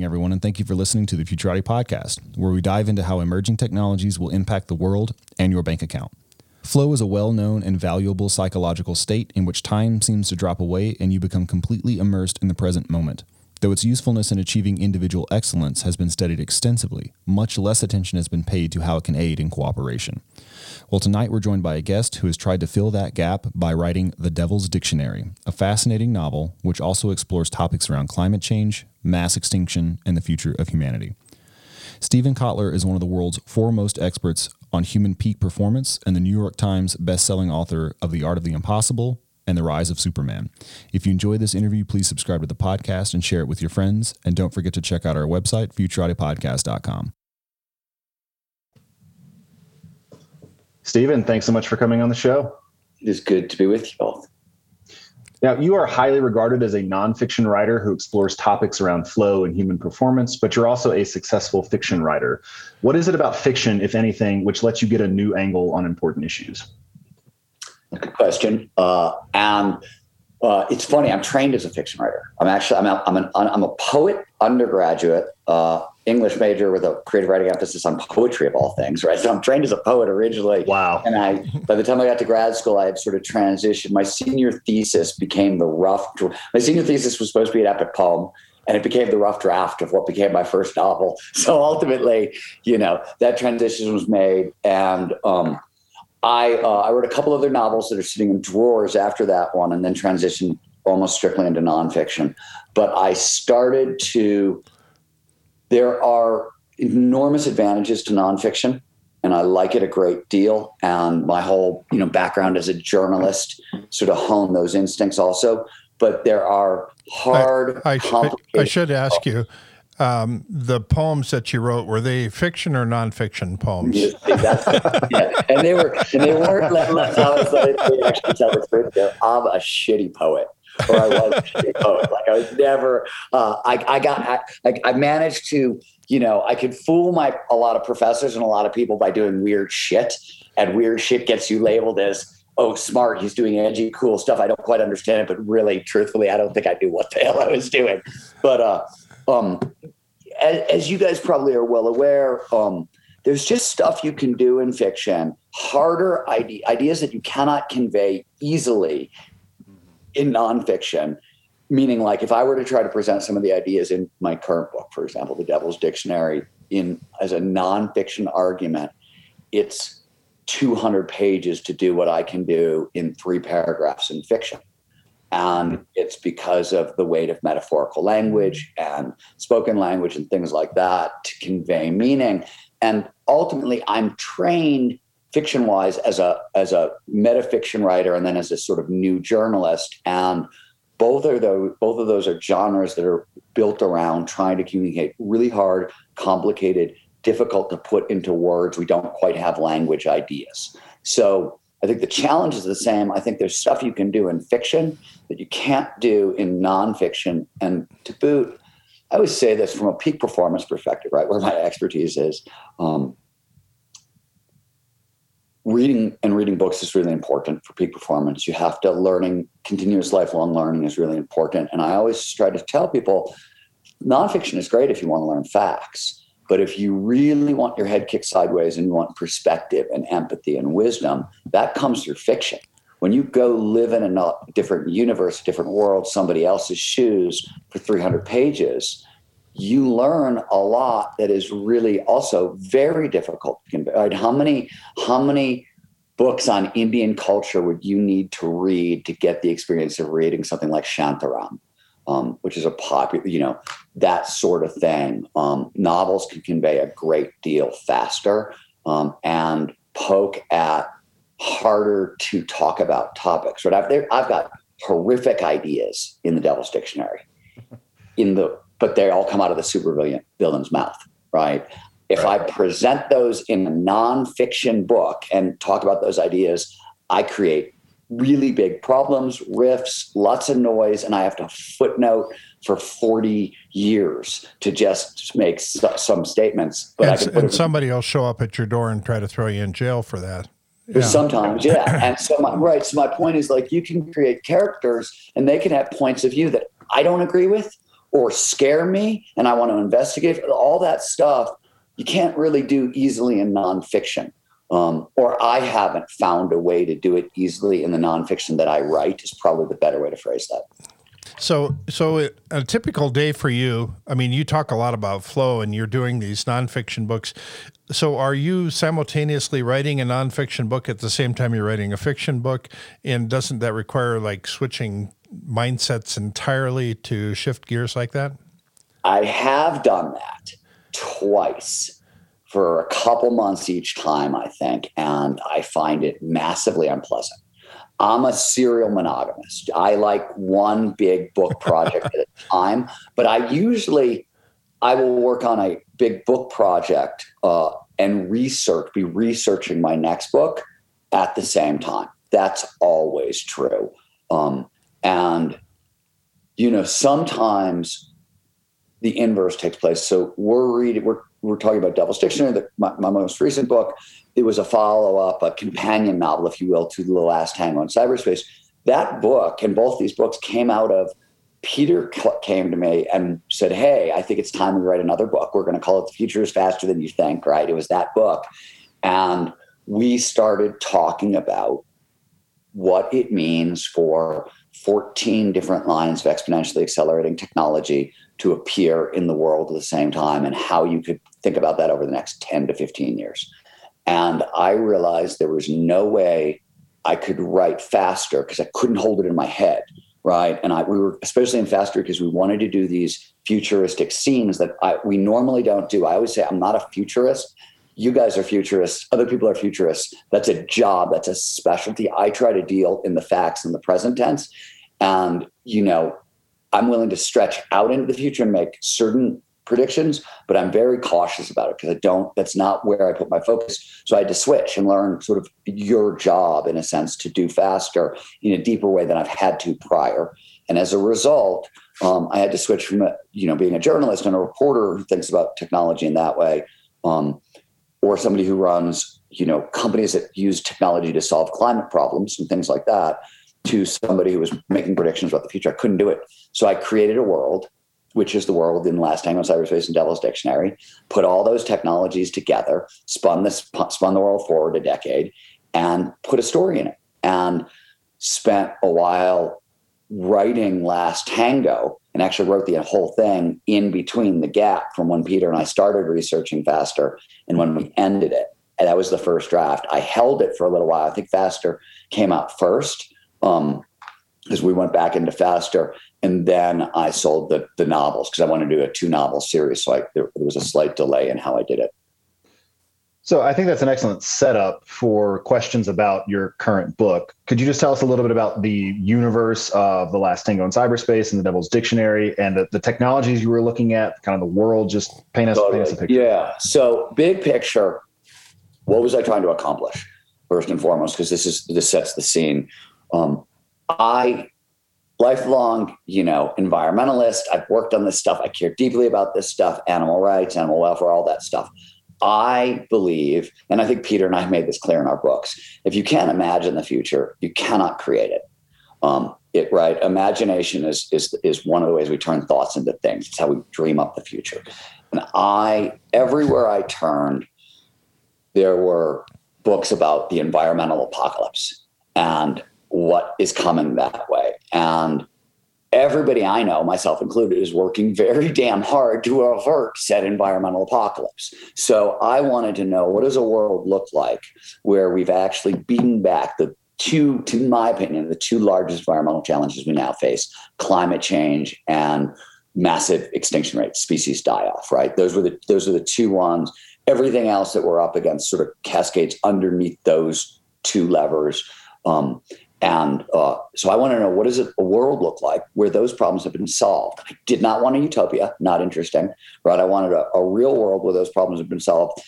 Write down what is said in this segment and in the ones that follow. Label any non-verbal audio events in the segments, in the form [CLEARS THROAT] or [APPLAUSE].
Evening, everyone, and thank you for listening to the Futurati Podcast, where we dive into how emerging technologies will impact the world and your bank account. Flow is a well known and valuable psychological state in which time seems to drop away and you become completely immersed in the present moment. Though its usefulness in achieving individual excellence has been studied extensively, much less attention has been paid to how it can aid in cooperation. Well, tonight we're joined by a guest who has tried to fill that gap by writing The Devil's Dictionary, a fascinating novel which also explores topics around climate change, mass extinction, and the future of humanity. Steven Kotler is one of the world's foremost experts on human peak performance and the New York Times bestselling author of The Art of the Impossible and The Rise of Superman. If you enjoyed this interview, please subscribe to the podcast and share it with your friends. And don't forget to check out our website, futuratipodcast.com. Steven, thanks so much for coming on the show. It is good to be with you both. Now, you are highly regarded as a nonfiction writer who explores topics around flow and human performance, but you're also a successful fiction writer. What is it about fiction, if anything, which lets you get a new angle on important issues? Good question. Uh, and uh, it's funny. I'm trained as a fiction writer. I'm actually I'm a, I'm, an, I'm a poet undergraduate, uh, English major with a creative writing emphasis on poetry of all things. Right. So I'm trained as a poet originally. Wow. And I by the time I got to grad school, I had sort of transitioned. My senior thesis became the rough. My senior thesis was supposed to be an epic poem. And it became the rough draft of what became my first novel. [LAUGHS] So ultimately, you know, that transition was made, and um, I uh, I wrote a couple other novels that are sitting in drawers after that one, and then transitioned almost strictly into nonfiction. But I started to. There are enormous advantages to nonfiction, and I like it a great deal. And my whole you know background as a journalist sort of honed those instincts also. But there are hard, I, I, I, should ask you um, the poems that you wrote were they fiction or nonfiction poems? Yeah, yeah. and they were, and they weren't. Let, let, they actually tell the truth. I'm a shitty poet, or I was. Like I was never. Uh, I, I got. I, I managed to. You know, I could fool my a lot of professors and a lot of people by doing weird shit, and weird shit gets you labeled as oh, smart, he's doing edgy, cool stuff. I don't quite understand it, but really, truthfully, I don't think I knew what the [LAUGHS] hell I was doing. But uh, um, as, as, you guys probably are well aware, um, there's just stuff you can do in fiction, harder ide- ideas that you cannot convey easily in nonfiction. Meaning, like if I were to try to present some of the ideas in my current book, for example, The Devil's Dictionary, in as a nonfiction argument, it's 200 pages to do what I can do in three paragraphs in fiction. And it's because of the weight of metaphorical language and spoken language and things like that to convey meaning. And ultimately, I'm trained fiction wise as a as a metafiction writer and then as a sort of new journalist. And both are those both of those are genres that are built around trying to communicate really hard, complicated, difficult to put into words. We don't quite have language ideas. So I think the challenge is the same. I think there's stuff you can do in fiction that you can't do in nonfiction. And to boot, I always say this from a peak performance perspective, right, where my [LAUGHS] expertise is. Um, reading and reading books is really important for peak performance. You have to learning, continuous lifelong learning is really important. And I always try to tell people nonfiction is great if you want to learn facts but if you really want your head kicked sideways and you want perspective and empathy and wisdom, that comes through fiction. when you go live in a different universe, different world, somebody else's shoes for 300 pages, you learn a lot that is really also very difficult. Right? How many, how many books on Indian culture would you need to read to get the experience of reading something like Shantaram, um, which is a popular, you know, that sort of thing. Um, novels can convey a great deal faster um, and poke at harder to talk about topics. Right? I've, I've got horrific ideas in the Devil's Dictionary, [LAUGHS] in the but they all come out of the super villain's mouth, right? If right. I present those in a nonfiction book and talk about those ideas, I create really big problems, riffs, lots of noise, and I have to footnote for 40 years to just make some statements. But and, and somebody will show up at your door and try to throw you in jail for that. Yeah. Sometimes, yeah. [CLEARS THROAT] And so, my, right. So, my point is like you can create characters and they can have points of view that I don't agree with or scare me and I want to investigate. All that stuff you can't really do easily in nonfiction. Um, or I haven't found a way to do it easily in the nonfiction that I write is probably the better way to phrase that. So, so a typical day for you. I mean, you talk a lot about flow, and you're doing these nonfiction books. So, are you simultaneously writing a nonfiction book at the same time you're writing a fiction book? And doesn't that require like switching mindsets entirely to shift gears like that? I have done that twice for a couple months each time, I think, and I find it massively unpleasant. I'm a serial monogamist. I like one big book project at a [LAUGHS] time, but I usually I will work on a big book project uh, and research, be researching my next book at the same time. That's always true. Um, and you know, sometimes the inverse takes place. So we're reading, we're we're talking about Devil's Dictionary, the, my, my, most recent book. It was a follow up, a companion novel, if you will, to The Last Tango in Cyberspace. That book and both these books came out of Peter came to me and said, Hey, I think it's time we write another book. We're going to call it The Future is Faster Than You Think, right? It was that book. And we started talking about what it means for 14 different lines of exponentially accelerating technology to appear in the world at the same time and how you could think about that over the next 10 to 15 years. And I realized there was no way I could write faster because I couldn't hold it in my head. Right. And I, we were especially in faster because we wanted to do these futuristic scenes that I, we normally don't do. I always say, I'm not a futurist. You guys are futurists. Other people are futurists. That's a job. That's a specialty. I try to deal in the facts in the present tense. And, you know, I'm willing to stretch out into the future and make certain predictions, but I'm very cautious about it because I don't, that's not where I put my focus. So I had to switch and learn sort of your job in a sense to do faster in a deeper way than I've had to prior. And as a result, um, I had to switch from, a, you know, being a journalist and a reporter who thinks about technology in that way, um, or somebody who runs, you know, companies that use technology to solve climate problems and things like that to somebody who was making predictions about the future. I couldn't do it. So I created a world, which is the world in Last Tango Cyberspace and Devil's Dictionary, put all those technologies together, spun this spun the world forward a decade, and put a story in it. And spent a while writing Last Tango and actually wrote the whole thing in between the gap from when Peter and I started researching faster and when we ended it. And that was the first draft. I held it for a little while. I think Faster came out first um, as we went back into faster. And then I sold the, the novels because I wanted to do a two novel series. So I, there, there was a slight delay in how I did it. So I think that's an excellent setup for questions about your current book. Could you just tell us a little bit about the universe of The Last Tango in Cyberspace and the Devil's Dictionary and the, the technologies you were looking at, kind of the world? Just paint us, paint us a picture. Yeah. So big picture, what was I trying to accomplish first and foremost? Because this is this sets the scene. Um, I lifelong, you know, environmentalist. I've worked on this stuff. I care deeply about this stuff, animal rights, animal welfare, all that stuff. I believe, and I think Peter and I made this clear in our books. If you can't imagine the future, you cannot create it. Um, it right. Imagination is is is one of the ways we turn thoughts into things. It's how we dream up the future. And I, everywhere I turned, there were books about the environmental apocalypse and what is coming that way. And everybody I know, myself included, is working very [LAUGHS] damn hard to avert said environmental apocalypse. So I wanted to know what does a world look like where we've actually beaten back the two, to my opinion, the two largest environmental challenges we now face: climate change and massive extinction rate, species die off. Right? Those were the those are the two ones. Everything else that we're up against sort of cascades underneath those two levers. Um, and uh, so I want to know what does a world look like where those problems have been solved? I did not want a utopia, not interesting, right? I wanted a, a real world where those problems have been solved.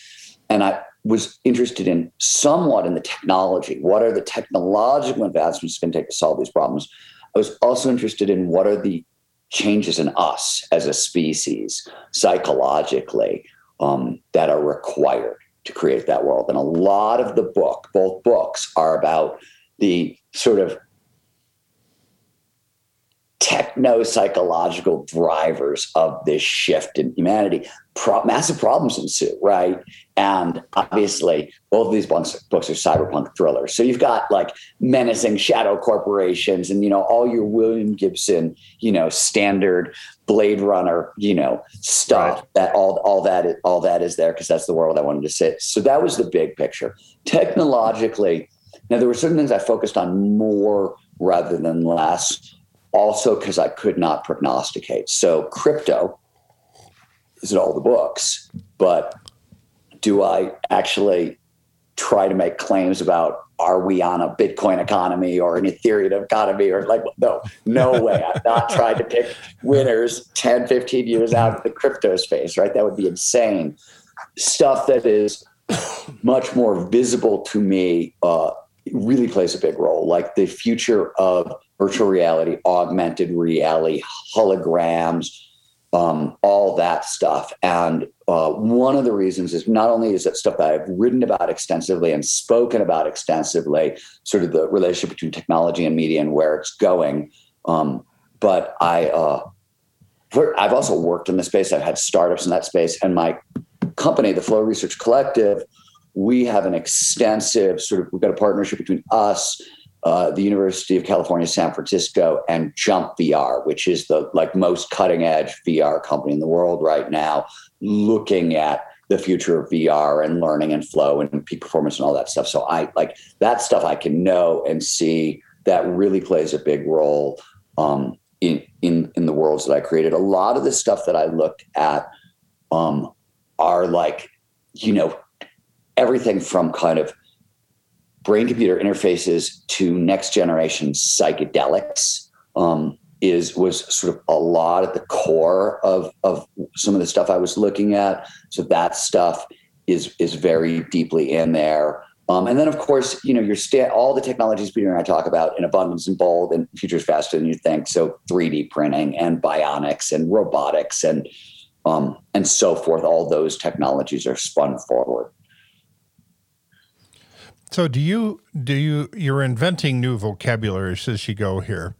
And I was interested in somewhat in the technology. What are the technological advancements going to take to solve these problems? I was also interested in what are the changes in us as a species psychologically um, that are required to create that world. And a lot of the book, both books, are about the sort of techno psychological drivers of this shift in humanity. Pro- massive problems ensue, right? And obviously, both of these books, books are cyberpunk thrillers. So you've got like menacing shadow corporations and, you know, all your William Gibson, you know, standard Blade Runner, you know, stuff right. that all, all that, is, all that is there because that's the world I wanted to sit. So that was the big picture. Technologically, now, there were certain things I focused on more rather than less, also because I could not prognosticate. So, crypto is in all the books, but do I actually try to make claims about are we on a Bitcoin economy or an Ethereum economy or like, no, no way. I've not tried to pick winners 10, 15 years out of the crypto space, right? That would be insane. Stuff that is much more visible to me uh, really plays a big role, like the future of virtual reality, augmented reality, holograms, um, all that stuff. And uh, one of the reasons is not only is that stuff that I've written about extensively and spoken about extensively, sort of the relationship between technology and media and where it's going, um, but I. Uh, I've also worked in the space. I've had startups in that space, and my company, the Flow Research Collective, we have an extensive sort of, we've got a partnership between us, uh, the University of California, San Francisco, and Jump VR, which is the like most cutting edge VR company in the world right now, looking at the future of VR and learning and flow and peak performance and all that stuff. So I like that stuff I can know and see that really plays a big role um, in in in the worlds that I created. A lot of the stuff that I looked at um, are like, you know, everything from kind of brain computer interfaces to next generation psychedelics um, is was sort of a lot at the core of of some of the stuff I was looking at. So that stuff is is very deeply in there. Um, and then, of course, you know, your sta- all the technologies Peter and I talk about in abundance and bold and futures faster than you think. So 3D printing and bionics and robotics and um, and so forth. All those technologies are spun forward. So do you do you you're inventing new vocabularies as you go here?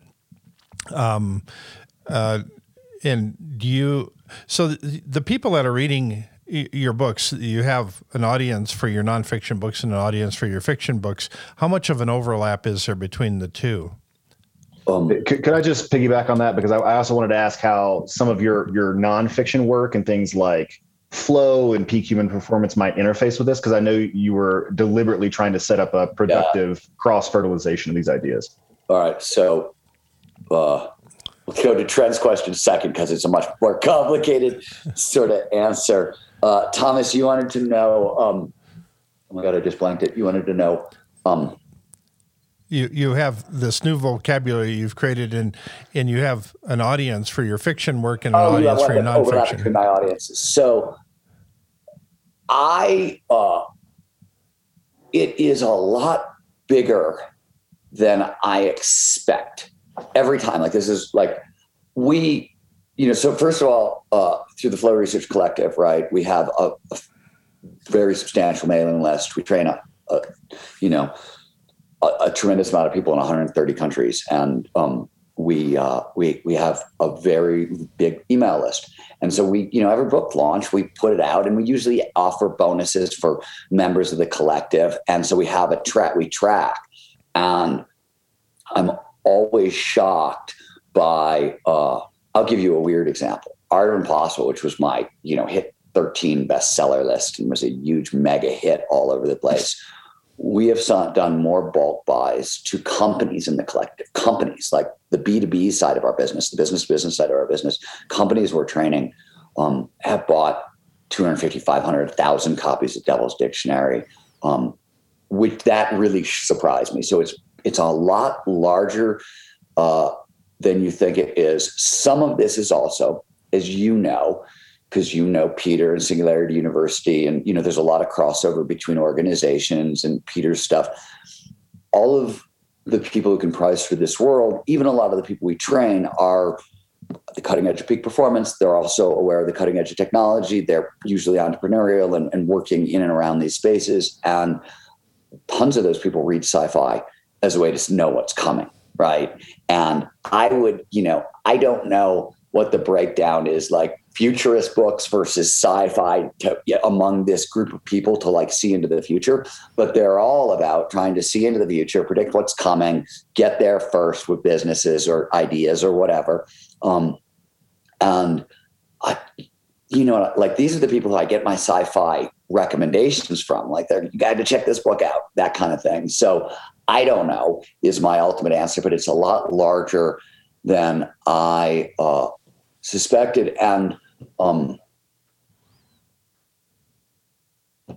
Um, uh, and do you so the, the people that are reading your books, you have an audience for your nonfiction books and an audience for your fiction books. How much of an overlap is there between the two? Um, could, could, I just piggyback on that because I, I also wanted to ask how some of your your nonfiction work and things like flow and peak human performance might interface with this? Because I know you were deliberately trying to set up a productive yeah. cross fertilization of these ideas. All right. So uh, we'll go to Trent's question second because it's a much more complicated sort of answer. Uh, Thomas, you wanted to know. Um, oh my God, I just blanked it. You wanted to know. Um, you you have this new vocabulary you've created, and and you have an audience for your fiction work and an oh, audience yeah, for your nonfiction. My audiences. So I uh, it is a lot bigger than I expect every time. Like this is like we, you know. So first of all, uh, through the Flow Research Collective, right, we have a, a very substantial mailing list. We train a, a you know, a, a, tremendous amount of people in 130 countries, and um, we uh, we we have a very big email list. And so we, you know, every book launch, we put it out and we usually offer bonuses for members of the collective. And so we have a track, we track. And I'm always shocked by. Uh, I'll give you a weird example. Art of Impossible, which was my you know hit 13 bestseller list and was a huge mega hit all over the place. [LAUGHS] We have done more bulk buys to companies in the collective, companies like the B2B side of our business, the business business side of our business. Companies we're training um, have bought 250, 500,000 copies of Devil's Dictionary, um, which that really surprised me. So it's it's a lot larger uh, than you think it is. Some of this is also, as you know, because you know Peter and Singularity University, and you know there's a lot of crossover between organizations and Peter's stuff. All of the people who comprise for this world, even a lot of the people we train, are the cutting edge of peak performance. They're also aware of the cutting edge of technology. They're usually entrepreneurial and, and working in and around these spaces. And tons of those people read sci-fi as a way to know what's coming, right? And I would, you know, I don't know what the breakdown is like futurist books versus sci-fi to, among this group of people to like see into the future. But they're all about trying to see into the future predict what's coming get there first with businesses or ideas or whatever. Um, and I, you know like these are the people who i get my sci-fi recommendations from. Like they're you got to check this book out that kind of thing. So i don't know is my ultimate answer but it's a lot larger than i uh, suspected. And um,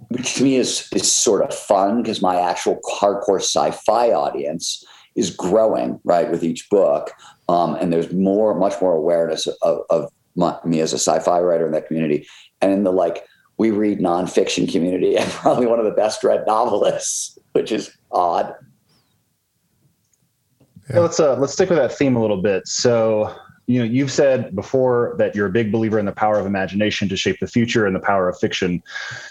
which to me is is sort of fun because my actual hardcore sci-fi audience is growing right with each book, um, and there's more, much more awareness of, of my, me as a sci-fi writer in that community, and in the like we read nonfiction community, [LAUGHS] I'm probably one of the best read novelists, which is odd. Yeah. Let's uh, let's stick with that theme a little bit. So you know you've said before that you're a big believer in the power of imagination to shape the future and the power of fiction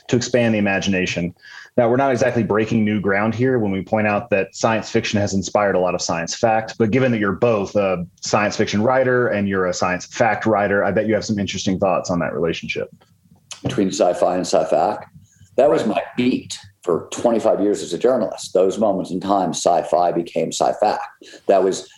to expand the imagination. Now we're not exactly breaking new ground here when we point out that science fiction has inspired a lot of science fact but given that you're both a science fiction writer and you're a science fact writer i bet you have some interesting thoughts on that relationship. Between sci-fi and sci-fact that was my beat for 25 years as a journalist. Those moments in time sci-fi became sci-fact that was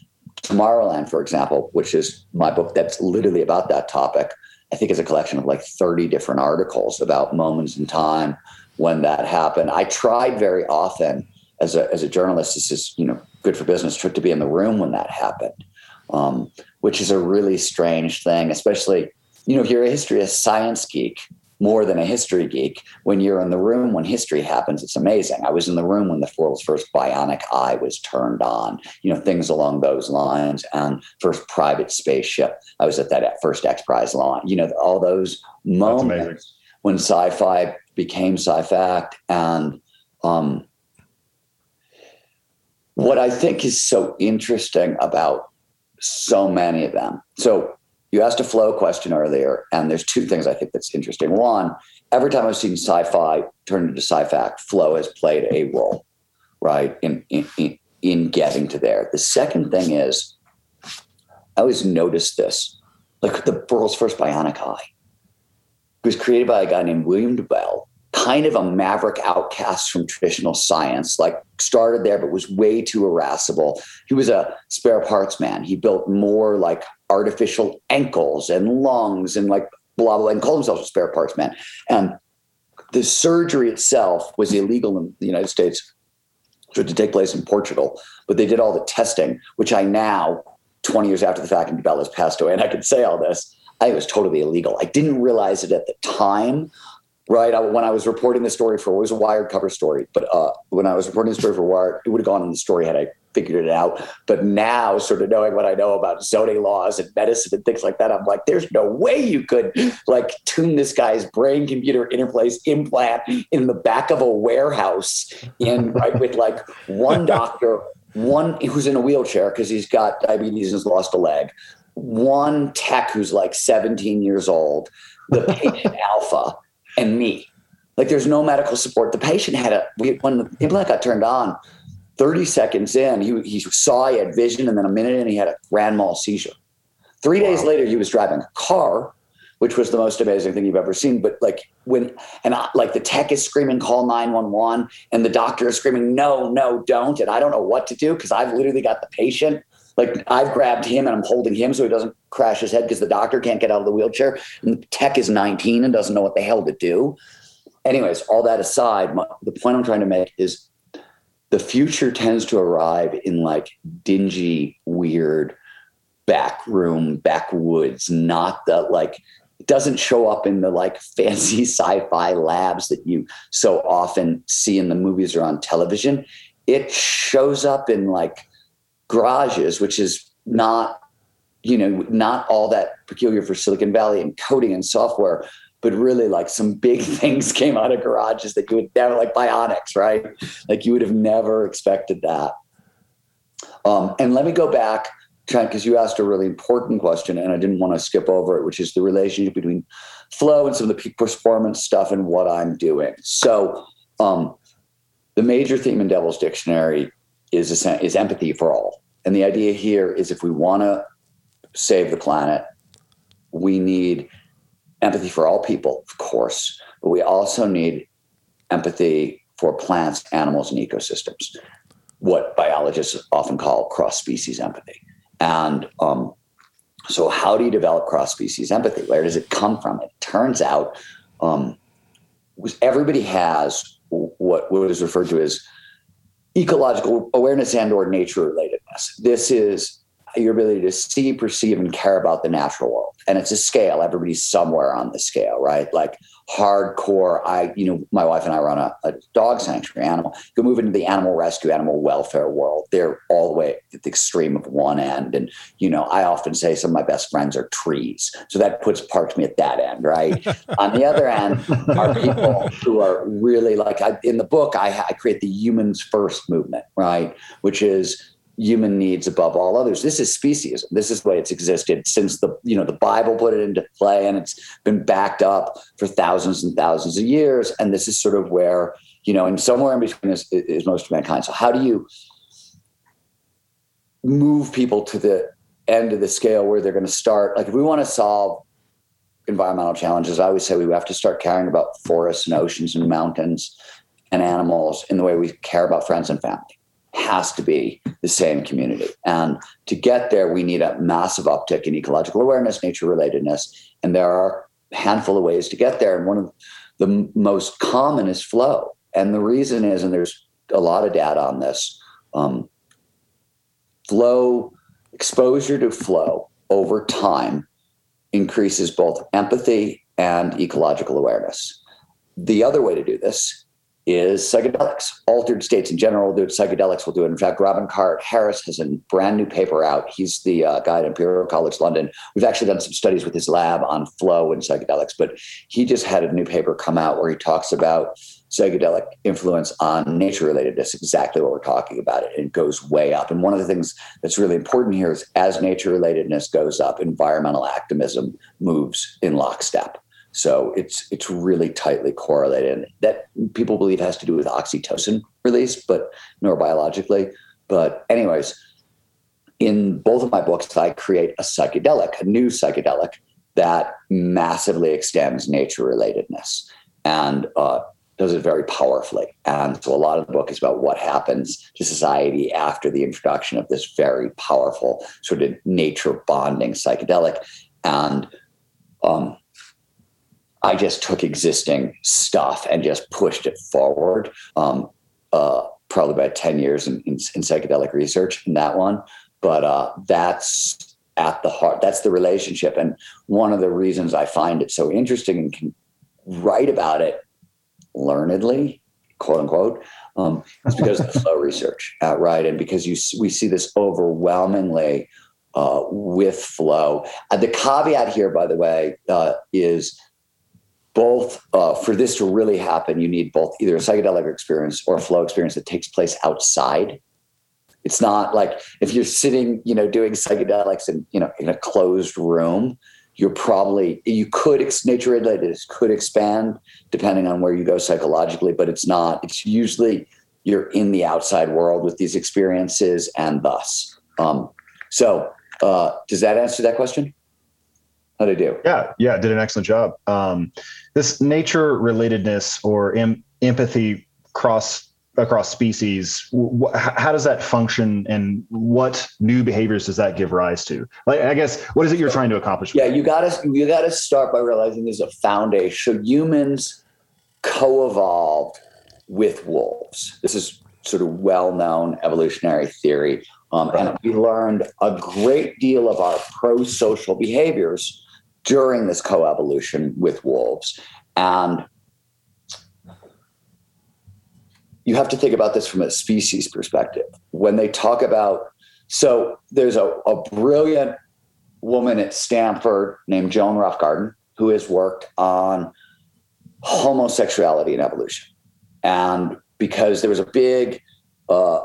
Tomorrowland, for example, which is my book that's literally about that topic, I think is a collection of like 30 different articles about moments in time when that happened. I tried very often as a, as a journalist, this is, you know, good for business to be in the room when that happened, um, which is a really strange thing, especially, you know, if you're a history, a science geek, more than a history geek. When you're in the room when history happens, it's amazing. I was in the room when the world's first bionic eye was turned on, you know, things along those lines, and first private spaceship. I was at that first X Prize launch, you know, all those moments when sci fi became sci fact. And um, what I think is so interesting about so many of them. So you asked a flow question earlier, and there's two things I think that's interesting. One, every time I've seen sci-fi turn into sci-fact, flow has played a role, right, in, in, in getting to there. The second thing is, I always noticed this, like the world's first bionic eye. It was created by a guy named William Dobelle, kind of a maverick outcast from traditional science, like started there, but was way too irascible. He was a spare parts man. He built more like artificial ankles and lungs and like blah, blah, and called himself a spare parts man. And the surgery itself was illegal in the United States to take place in Portugal, but they did all the testing, which I now, 20 years after the fact, and Dobelle has passed away, and I can say all this. I was totally illegal. I didn't realize it at the time right? I, when I was reporting the story for it was a Wired cover story, but uh, when I was reporting the story for Wired, it would have gone in the story had I figured it out. But now, sort of knowing what I know about zoning laws and medicine and things like that, I'm like, there's no way you could like tune this guy's brain computer interface implant in the back of a warehouse in right with like one doctor, one who's in a wheelchair because he's got diabetes and has lost a leg, one tech who's like 17 years old, the patient [LAUGHS] alpha and me. Like there's no medical support. The patient had a when the implant got turned on, 30 seconds in, he, he saw he had vision, and then a minute in, he had a grand mal seizure. Three days later, he was driving a car which was the most amazing thing you've ever seen. But like when, and I, like the tech is screaming, call 911, and the doctor is screaming, no, no, don't. And I don't know what to do because I've literally got the patient. Like I've grabbed him and I'm holding him so he doesn't crash his head because the doctor can't get out of the wheelchair. And the tech is 19 and doesn't know what the hell to do. Anyways, all that aside, my, the point I'm trying to make is the future tends to arrive in like dingy, weird, back room, backwoods, not the like it doesn't show up in the like [LAUGHS] fancy sci-fi labs that you so often see in the movies or on television. It shows up in like garages, which is not, you know, not all that peculiar for Silicon Valley and coding and software, but really like some big [LAUGHS] things came out of garages that you would never like bionics, right? Like you would have never expected that. Um, and let me go back because you asked a really important question and I didn't want to skip over it, which is the relationship between flow and some of the peak performance stuff and what I'm doing. So, um, the major theme in Devil's Dictionary is is empathy for all, and the idea here is if we want to save the planet, we need empathy for all people, of course, but we also need empathy for plants, animals, and ecosystems. What biologists often call cross species empathy. And um, so, how do you develop cross species empathy? Where does it come from? It turns out um, everybody has what, what is referred to as ecological awareness and or nature relatedness. This is your ability to see, perceive, and care about the natural world. And it's a scale. Everybody's somewhere on the scale, right? Like hardcore. I, you know, my wife and I run a, a dog sanctuary animal. You move into the animal rescue, animal welfare world. They're all the way at the extreme of one end. And, you know, I often say some of my best friends are trees. So that puts parts me at that end, right? [LAUGHS] on the other end are people who are really like, I, in the book, I, I create the humans first movement, right? Which is human needs above all others. This is speciesism. This is the way it's existed since the you know the Bible put it into play, and it's been backed up for thousands and thousands of years. And this is sort of where you know, and somewhere in between is, is most of mankind. So how do you move people to the end of the scale where they're going to start? Like if we want to solve environmental challenges, I always say we have to start caring about forests and oceans and mountains and animals in the way we care about friends and family has to be the same community. And to get there, we need a massive uptick in ecological awareness, nature relatedness. And there are a handful of ways to get there. And one of the most common is flow. And the reason is, and there's a lot of data on this, um, flow, exposure to flow over time increases both empathy and ecological awareness. The other way to do this is psychedelics. Altered states in general it. Psychedelics will do it. In fact, Robin Carhart-Harris has a brand new paper out. He's the uh, guy at Imperial College London. We've actually done some studies with his lab on flow and psychedelics, but he just had a new paper come out where he talks about psychedelic influence on nature relatedness, exactly what we're talking about. It goes way up. And one of the things that's really important here is as nature relatedness goes up, environmental activism moves in lockstep. So it's it's really tightly correlated. And that people believe has to do with oxytocin release, but neurobiologically. But anyways, in both of my books, I create a psychedelic, a new psychedelic that massively extends nature relatedness and uh, does it very powerfully. And so a lot of the book is about what happens to society after the introduction of this very powerful sort of nature bonding psychedelic. And um, I just took existing stuff and just pushed it forward. Um, uh, probably about 10 years in, in, in, psychedelic research in that one. But uh, that's at the heart, that's the relationship. And one of the reasons I find it so interesting and can write about it learnedly, quote unquote, um, is because of the flow [LAUGHS] research, uh, right? And because you we see this overwhelmingly uh, with flow. Uh, the caveat here, by the way, uh, is both uh, for this to really happen, you need both either a psychedelic experience or a flow experience that takes place outside. It's not like if you're sitting, you know, doing psychedelics in, you know, in a closed room, you're probably you could nature related could expand depending on where you go psychologically, but it's not. It's usually you're in the outside world with these experiences, and thus. Um, so, uh, does that answer that question? How'd I do? Yeah, yeah, did an excellent job. Um, this nature relatedness or em- empathy cross across species wh- how does that function and what new behaviors does that give rise to like i guess what is it you're trying to accomplish yeah you gotta you gotta start by realizing there's a foundation should humans co-evolved with wolves this is sort of well-known evolutionary theory um, right. and we learned a great deal of our pro-social behaviors during this co-evolution with wolves and you have to think about this from a species perspective. When they talk about, so there's a, a brilliant woman at Stanford named Joan Roughgarden who has worked on homosexuality and evolution. And because there was a big, uh,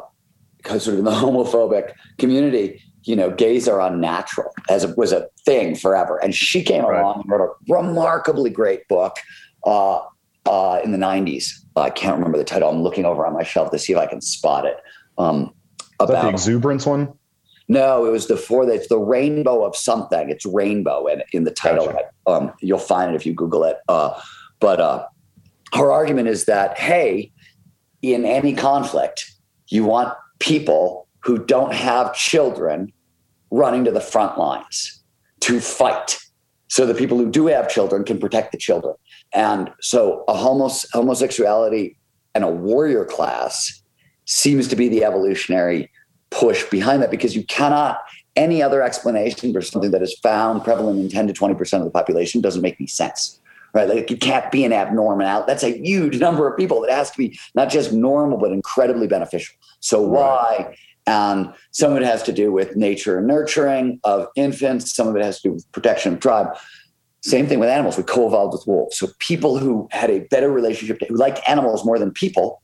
sort of in the homophobic community, you know, gays are unnatural as it was a thing forever. And she came right. along and wrote a remarkably great book uh, uh, in the 90s. I can't remember the title. I'm looking over on my shelf to see if I can spot it. Um, about the exuberance one. No, it was the four. It's the rainbow of something. It's rainbow, and in the title, gotcha. um, you'll find it if you Google it. Uh, but uh, her argument is that hey, in any conflict, you want people who don't have children running to the front lines to fight, so the people who do have children can protect the children. And so a homos- homosexuality and a warrior class seems to be the evolutionary push behind that because you cannot any other explanation for something that is found prevalent in 10 to 20% of the population doesn't make any sense right? Like it can't be an abnormal that's a huge [LAUGHS] number of people that has to be not just normal but incredibly beneficial. So why and some of it has to do with nature and nurturing of infants some of it has to do with protection of tribe same thing with animals. We co-evolved with wolves. So people who had a better relationship, who liked animals more than people,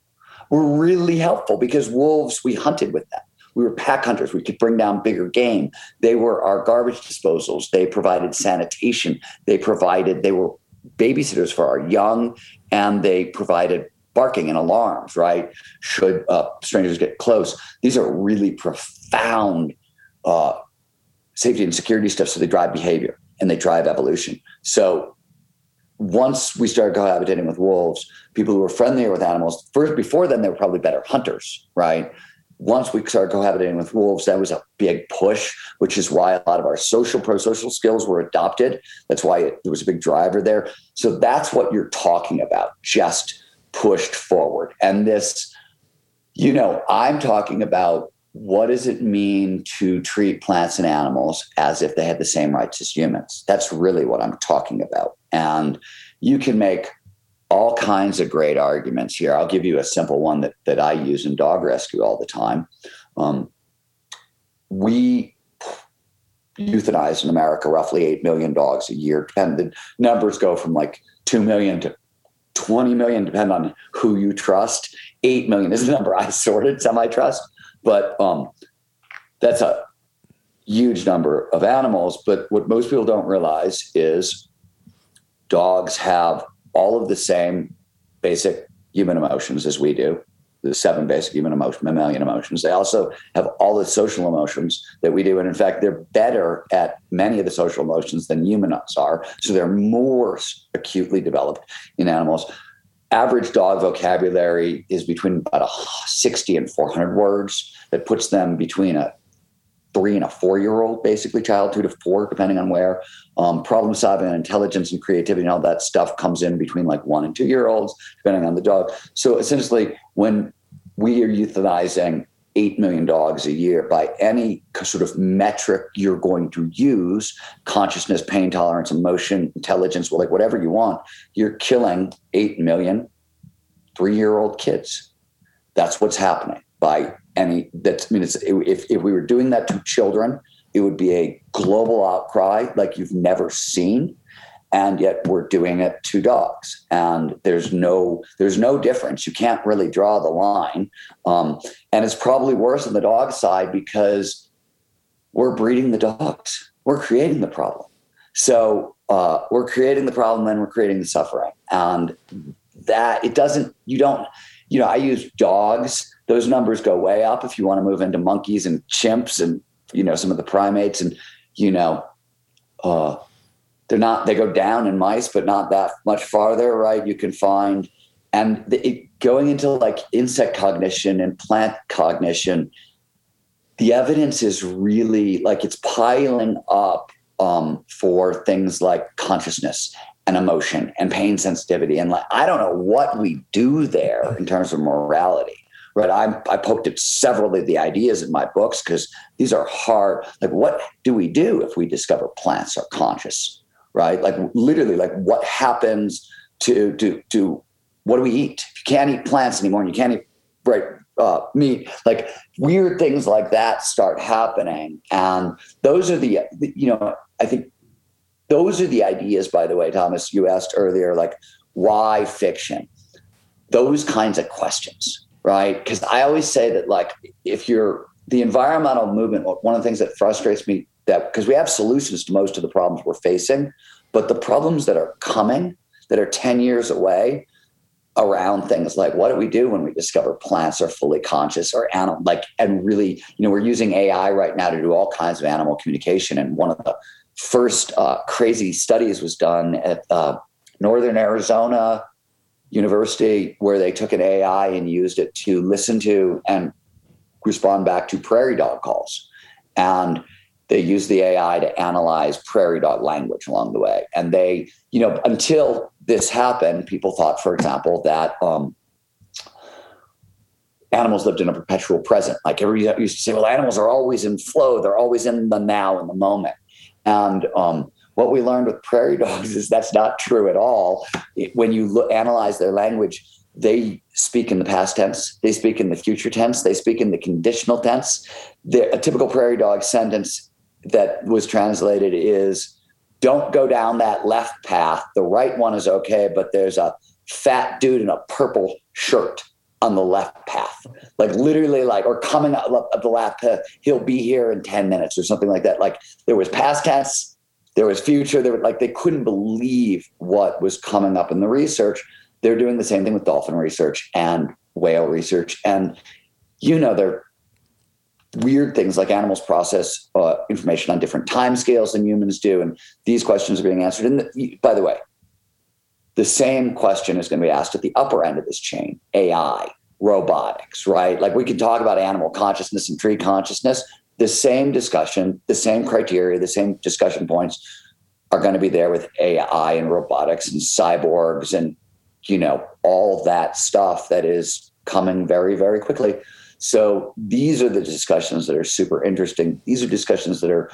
were really helpful because wolves, we hunted with them. We were pack hunters. We could bring down bigger game. They were our garbage disposals. They provided sanitation. They provided, they were babysitters for our young, and they provided barking and alarms, right? Should uh, strangers get close. These are really profound uh, safety and security stuff. So they drive behavior and they drive evolution. So once we started cohabitating with wolves, people who were friendlier with animals, first before then they were probably better hunters, right? Once we started cohabitating with wolves, that was a big push, which is why a lot of our social pro-social skills were adopted. That's why it, there was a big driver there. So that's what you're talking about, just pushed forward. And this, you know, I'm talking about what does it mean to treat plants and animals as if they had the same rights as humans? That's really what I'm talking about. And you can make all kinds of great arguments here. I'll give you a simple one that, that I use in dog rescue all the time. Um, we euthanize in America roughly 8 million dogs a year. And the numbers go from like 2 million to 20 million, depending on who you trust. 8 million is the number I sorted, semi trust. But um, that's a huge number of animals. But what most people don't realize is dogs have all of the same basic human emotions as we do the seven basic human emotion, mammalian emotions. They also have all the social emotions that we do. And in fact, they're better at many of the social emotions than humans are. So they're more acutely developed in animals average dog vocabulary is between about 60 and 400 words that puts them between a three and a four year old basically child two to four depending on where um, problem solving and intelligence and creativity and all that stuff comes in between like one and two year olds depending on the dog so essentially when we are euthanizing 8 million dogs a year by any sort of metric you're going to use consciousness pain tolerance emotion intelligence like whatever you want you're killing 8 million three year old kids. That's what's happening by any that's i mean if, if we were doing that to children it would be a global outcry like you've never seen and yet we're doing it to dogs. And there's no there's no difference. You can't really draw the line. Um, and it's probably worse on the dog side because we're breeding the dogs. We're creating the problem. So uh, we're creating the problem and we're creating the suffering. And that it doesn't you don't you know i use dogs. Those numbers go way up if you want to move into monkeys and chimps and you know some of the primates and you know uh, they're not they go down in mice, but not that much farther, right? You can find and the, it, going into like insect cognition and plant cognition, the evidence is really like it's piling up um, for things like consciousness and emotion and pain sensitivity. And like, I don't know what we do there in terms of morality. Right. I'm, I poked at several of the ideas in my books because these are hard. Like, what do we do if we discover plants are conscious? Right. Like, literally, like, what happens to, to, to what do we eat? If you can't eat plants anymore and you can't eat right, uh, meat, like weird things like that start happening. And those are the, you know, I think those are the ideas, by the way, Thomas, you asked earlier, like why fiction? Those kinds of questions, right? Because I always say that, like, if you're the environmental movement, one of the things that frustrates me that because we have solutions to most of the problems we're facing, but the problems that are coming that are 10 years away around things like what do we do when we discover plants are fully conscious or animal like and really you know we're using ai right now to do all kinds of animal communication and one of the first uh, crazy studies was done at uh, northern arizona university where they took an ai and used it to listen to and respond back to prairie dog calls. And they use the ai to analyze prairie dog language along the way and they you know until this happened, people thought, for example, that um, animals lived in a perpetual present. Like everybody used to say, well, animals are always in flow; they're always in the now, in the moment. And um, what we learned with prairie [LAUGHS] dogs is that's not true at all. when you look, analyze their language, they speak in the past tense, they speak in the future tense, they speak in the conditional tense. The, a typical prairie dog sentence that was translated is don't go down that left path. The right one is okay, but there's a fat dude in a purple shirt on the left path. Like literally like or coming up of the left path, he'll be here in 10 minutes or something like that. Like there was past tense, there was future, there were like they couldn't believe what was coming up in the research. They're doing the same thing with dolphin research and whale research. And you know, they're weird things like animals process uh, information on different time scales than humans do. And these questions are being answered. And by the way, the same question is going to be asked at the upper end of this chain AI, robotics, right? Like we can talk about animal consciousness and tree consciousness. The same discussion, the same criteria, the same discussion points are going to be there with AI and robotics and cyborgs and, you know, all that stuff that is coming very, very quickly. So these are the discussions that are super interesting. These are discussions that are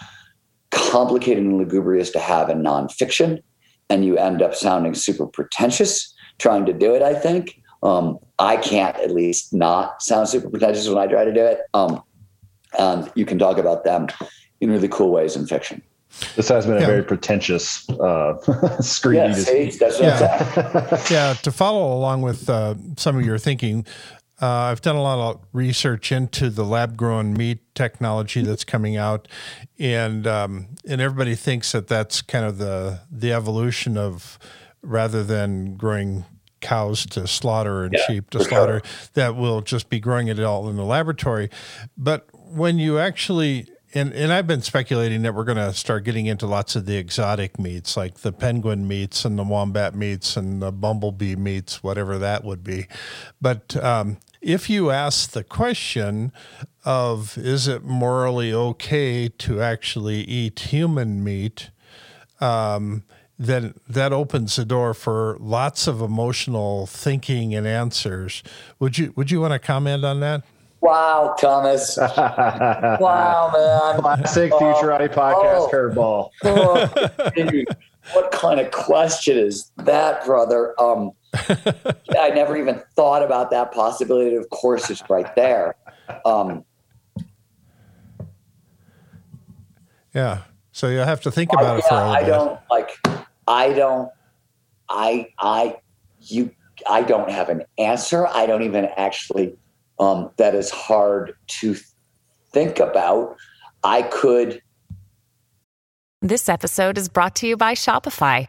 complicated and lugubrious to have in nonfiction, and you end up sounding super pretentious trying to do it. I think um, I can't at least not sound super pretentious when I try to do it. Um, and you can talk about them in really cool ways in fiction. This has been yeah. a very pretentious uh, [LAUGHS] screen. Yeah, see, yeah. [LAUGHS] yeah, to follow along with uh, some of your thinking, uh, I've done a lot of research into the lab grown meat technology that's coming out, and um, and everybody thinks that that's kind of the the evolution of rather than growing cows to slaughter and yeah, sheep to slaughter, sure. that will just be growing it all in the laboratory. But when you actually and and I've been speculating that we're going to start getting into lots of the exotic meats, like the penguin meats and the wombat meats and the bumblebee meats, whatever that would be. But um, if you ask the question of is it morally okay to actually eat human meat, um, then that opens the door for lots of emotional thinking and answers. Would you Would you want to comment on that? Wow, Thomas. wow, man. Classic uh, Futurati podcast oh, curveball. Oh, what kind of question is that, brother? Um, I never even thought about that possibility. Of course, it's right there. Um, yeah. So you'll have to think about I, it for yeah, a I bit. don't like. I don't. I. I. You. I don't have an answer. I don't even actually um, that is hard to think about. I could. This episode is brought to you by Shopify.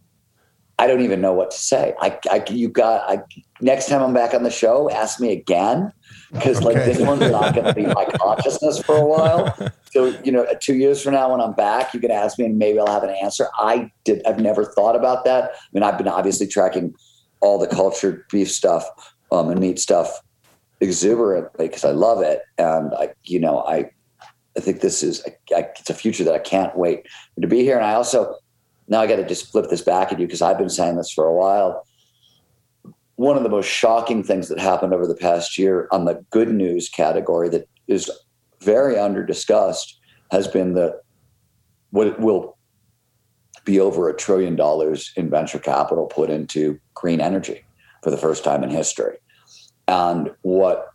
I don't even know what to say. I, I you got. I, next time I'm back on the show, ask me again because okay. like this one's not going to be my [LAUGHS] consciousness for a while. So you know, two years from now when I'm back, you can ask me and maybe I'll have an answer. I did. I've never thought about that. I mean, I've been obviously tracking all the cultured beef stuff um, and meat stuff exuberantly because I love it, and I, you know, I, I think this is I, I, it's a future that I can't wait to be here. And I also now I got to just flip this back at you because I've been saying this for a while. One of the most shocking things that happened over the past year on the good news category that is very under discussed has been the what will be over a trillion dollars in venture capital put into green energy for the first time in history. And what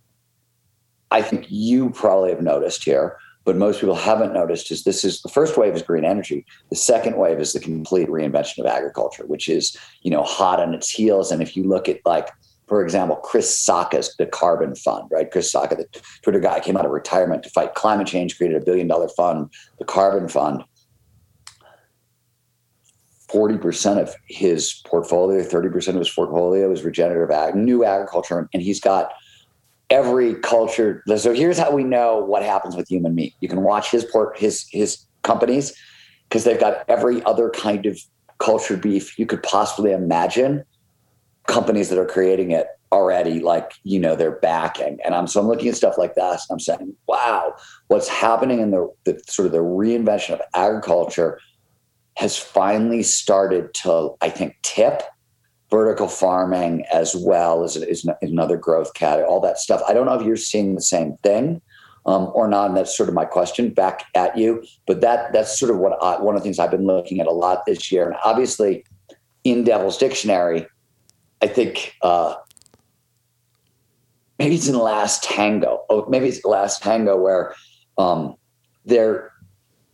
I think you probably have noticed here but most people haven't noticed is this is the first wave is green energy. The second wave is the complete reinvention of agriculture, which is, you know, hot on its heels. And if you look at like, for example, Chris Sacca's the carbon fund, right? Chris Sacca, the Twitter guy, came out of retirement to fight climate change, created a billion dollar fund, the carbon fund. 40% of his portfolio, 30% of his portfolio is regenerative ag, new agriculture. And he's got every culture. So here's how we know what happens with human meat. You can watch his port his his companies because they've got every other kind of cultured beef you could possibly imagine. Companies that are creating it already, like you know, they're backing. And I'm so I'm looking at stuff like that. And I'm saying, wow, what's happening in the, the sort of the reinvention of agriculture has finally started to, I think, tip vertical farming as well is, is, another growth category, all that stuff. I don't know if you're seeing the same thing um, or not. And that's sort of my question back at you. But that that's sort of what I, one of the things I've been looking at a lot this year. And obviously, in Devil's Dictionary, I think uh, maybe it's in Last Tango. Oh, maybe it's Last Tango where um, they're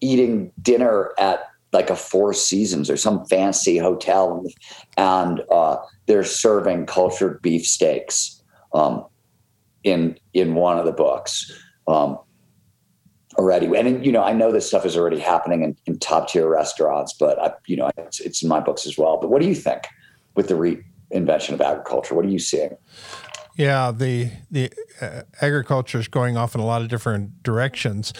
eating dinner at like a Four Seasons or some fancy hotel, and uh, they're serving cultured beef steaks um, in in one of the books um, already. And you know, I know this stuff is already happening in, in top tier restaurants, but I, you know, it's, it's in my books as well. But what do you think with the reinvention of agriculture? What are you seeing? Yeah, the the uh, agriculture is going off in a lot of different directions,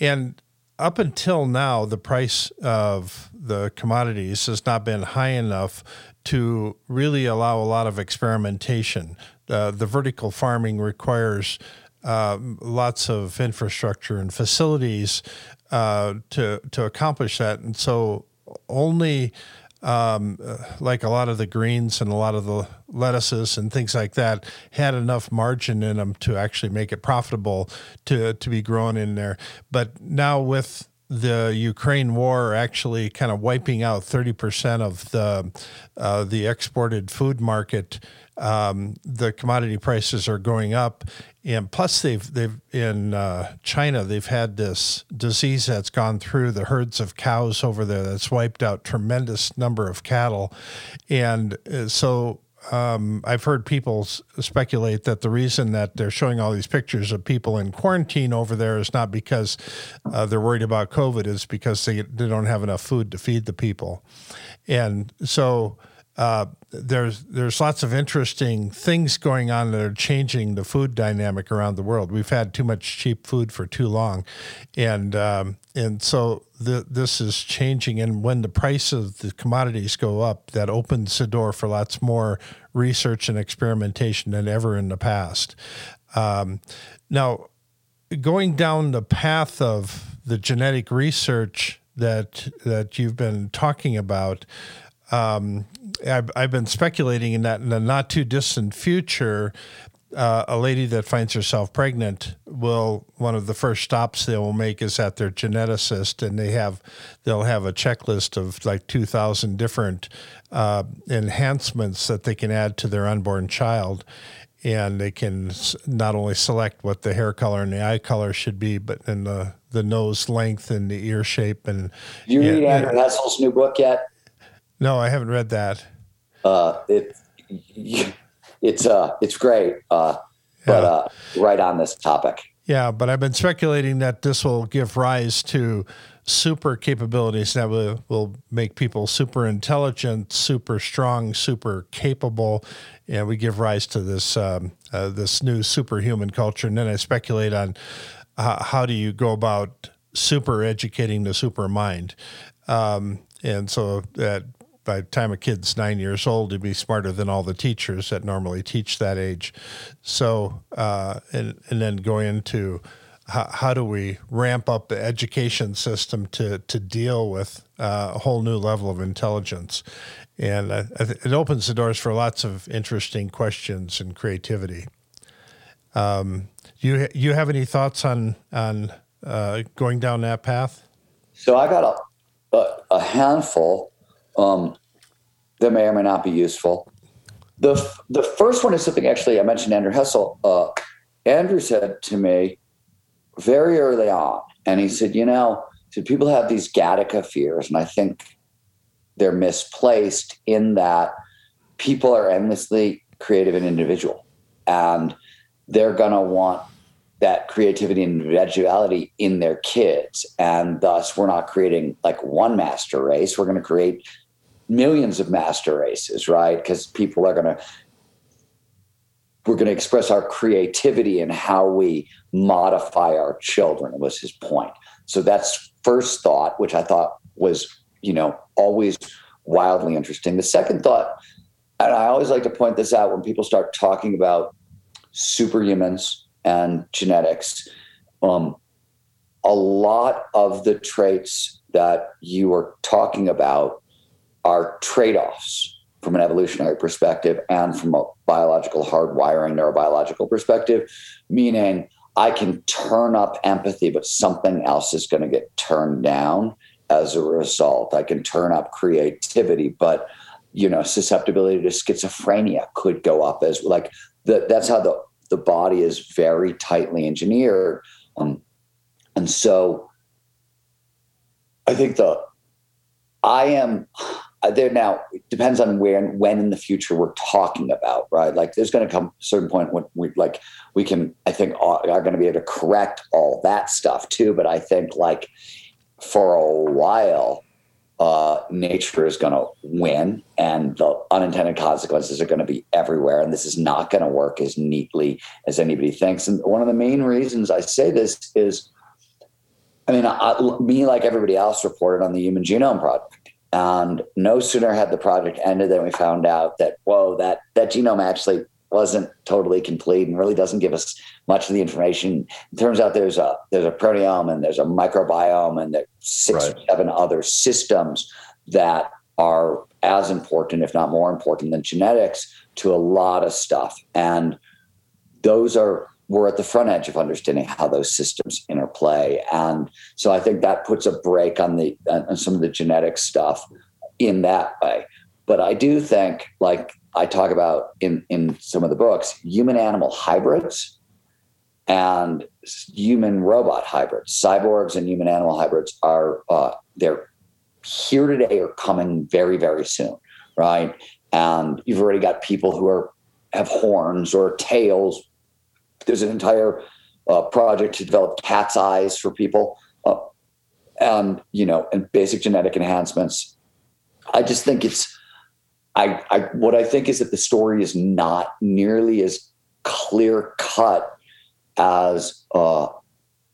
and up until now, the price of the commodities has not been high enough to really allow a lot of experimentation. Uh, the vertical farming requires uh, lots of infrastructure and facilities uh, to to accomplish that, and so only um, like a lot of the greens and a lot of the lettuces and things like that had enough margin in them to actually make it profitable to to be grown in there. But now with the Ukraine war actually kind of wiping out 30% of the uh, the exported food market, um, the commodity prices are going up, and plus they've they've in uh, China they've had this disease that's gone through the herds of cows over there that's wiped out tremendous number of cattle, and uh, so um, I've heard people s- speculate that the reason that they're showing all these pictures of people in quarantine over there is not because uh, they're worried about COVID, is because they, they don't have enough food to feed the people. And so uh, there's there's lots of interesting things going on that are changing the food dynamic around the world. We've had too much cheap food for too long, and um, and so the, this is changing. And when the price of the commodities go up, that opens the door for lots more research and experimentation than ever in the past. Um, now, going down the path of the genetic research that that you've been talking about. Um, I've, I've been speculating in that in the not too distant future, uh, a lady that finds herself pregnant will one of the first stops they will make is at their geneticist, and they have they'll have a checklist of like two thousand different uh, enhancements that they can add to their unborn child. And they can not only select what the hair color and the eye color should be, but in the, the nose length and the ear shape. And you read Andrew Hessel's new book yet? No, I haven't read that. Uh, it [LAUGHS] it's uh it's great, uh, but uh, right on this topic. Yeah, but I've been speculating that this will give rise to super capabilities that will, will make people super intelligent, super strong, super capable, and we give rise to this um, uh, this new superhuman culture. And then I speculate on uh, how do you go about super educating the super mind, um, and so that by the time a kid's nine years old, to be smarter than all the teachers that normally teach that age. So, uh, and and then go into how, how, do we ramp up the education system to to deal with uh, a whole new level of intelligence, and it opens the doors for lots of interesting questions and creativity. Um, you you have any thoughts on on uh, going down that path? So I got a, a handful um, that may or may not be useful. The, the first one is something actually I mentioned Andrew Hessel. Uh, Andrew said to me very early on, and he said, you know, so people have these Gattaca fears, and I think they're misplaced in that people are endlessly creative and individual, and they're going to want that creativity and individuality in their kids. And thus, we're not creating like one master race. We're going to create millions of master races, right? Because people are going to we're going to express our creativity in how we modify our children was his point so that's first thought which i thought was you know always wildly interesting the second thought and i always like to point this out when people start talking about superhumans and genetics um, a lot of the traits that you are talking about are trade offs from an evolutionary perspective and from a biological hardwiring neurobiological perspective, meaning I can turn up empathy, but something else is going to get turned down as a result. I can turn up creativity, but you know, susceptibility to schizophrenia could go up as like the, that's how the the body is very tightly engineered. Um, and so I think the I am there now it depends on when when in the future we're talking about right? Like there's going to come a certain point when we like we can i think are, are going to be able to correct all that stuff too but i think like for a while uh, nature is going to win and the unintended consequences are going to be everywhere and this is not going to work as neatly as anybody thinks. And one of the main reasons i say this is i mean I, me like everybody else reported on the human genome project and no sooner had the project ended than we found out that, whoa, that, that genome actually wasn't totally complete and really doesn't give us much of the information. It turns out there's a there's a proteome and there's a microbiome and there's six right. or seven other systems that are as important, if not more important than genetics, to a lot of stuff. And those are we're at the front edge of understanding how those systems interplay. And so I think that puts a break on the on some of the genetic stuff in that way. But I do think, like I talk about in in some of the books, human animal hybrids and human robot hybrids, cyborgs and human animal hybrids are uh, they're here today or coming very very soon, right? And you've already got people who are have horns or tails there's an entire uh, project to develop cat's eyes for people, uh, and you know, and basic genetic enhancements. I just think it's, I, I, what I think is that the story is not nearly as clear cut as uh,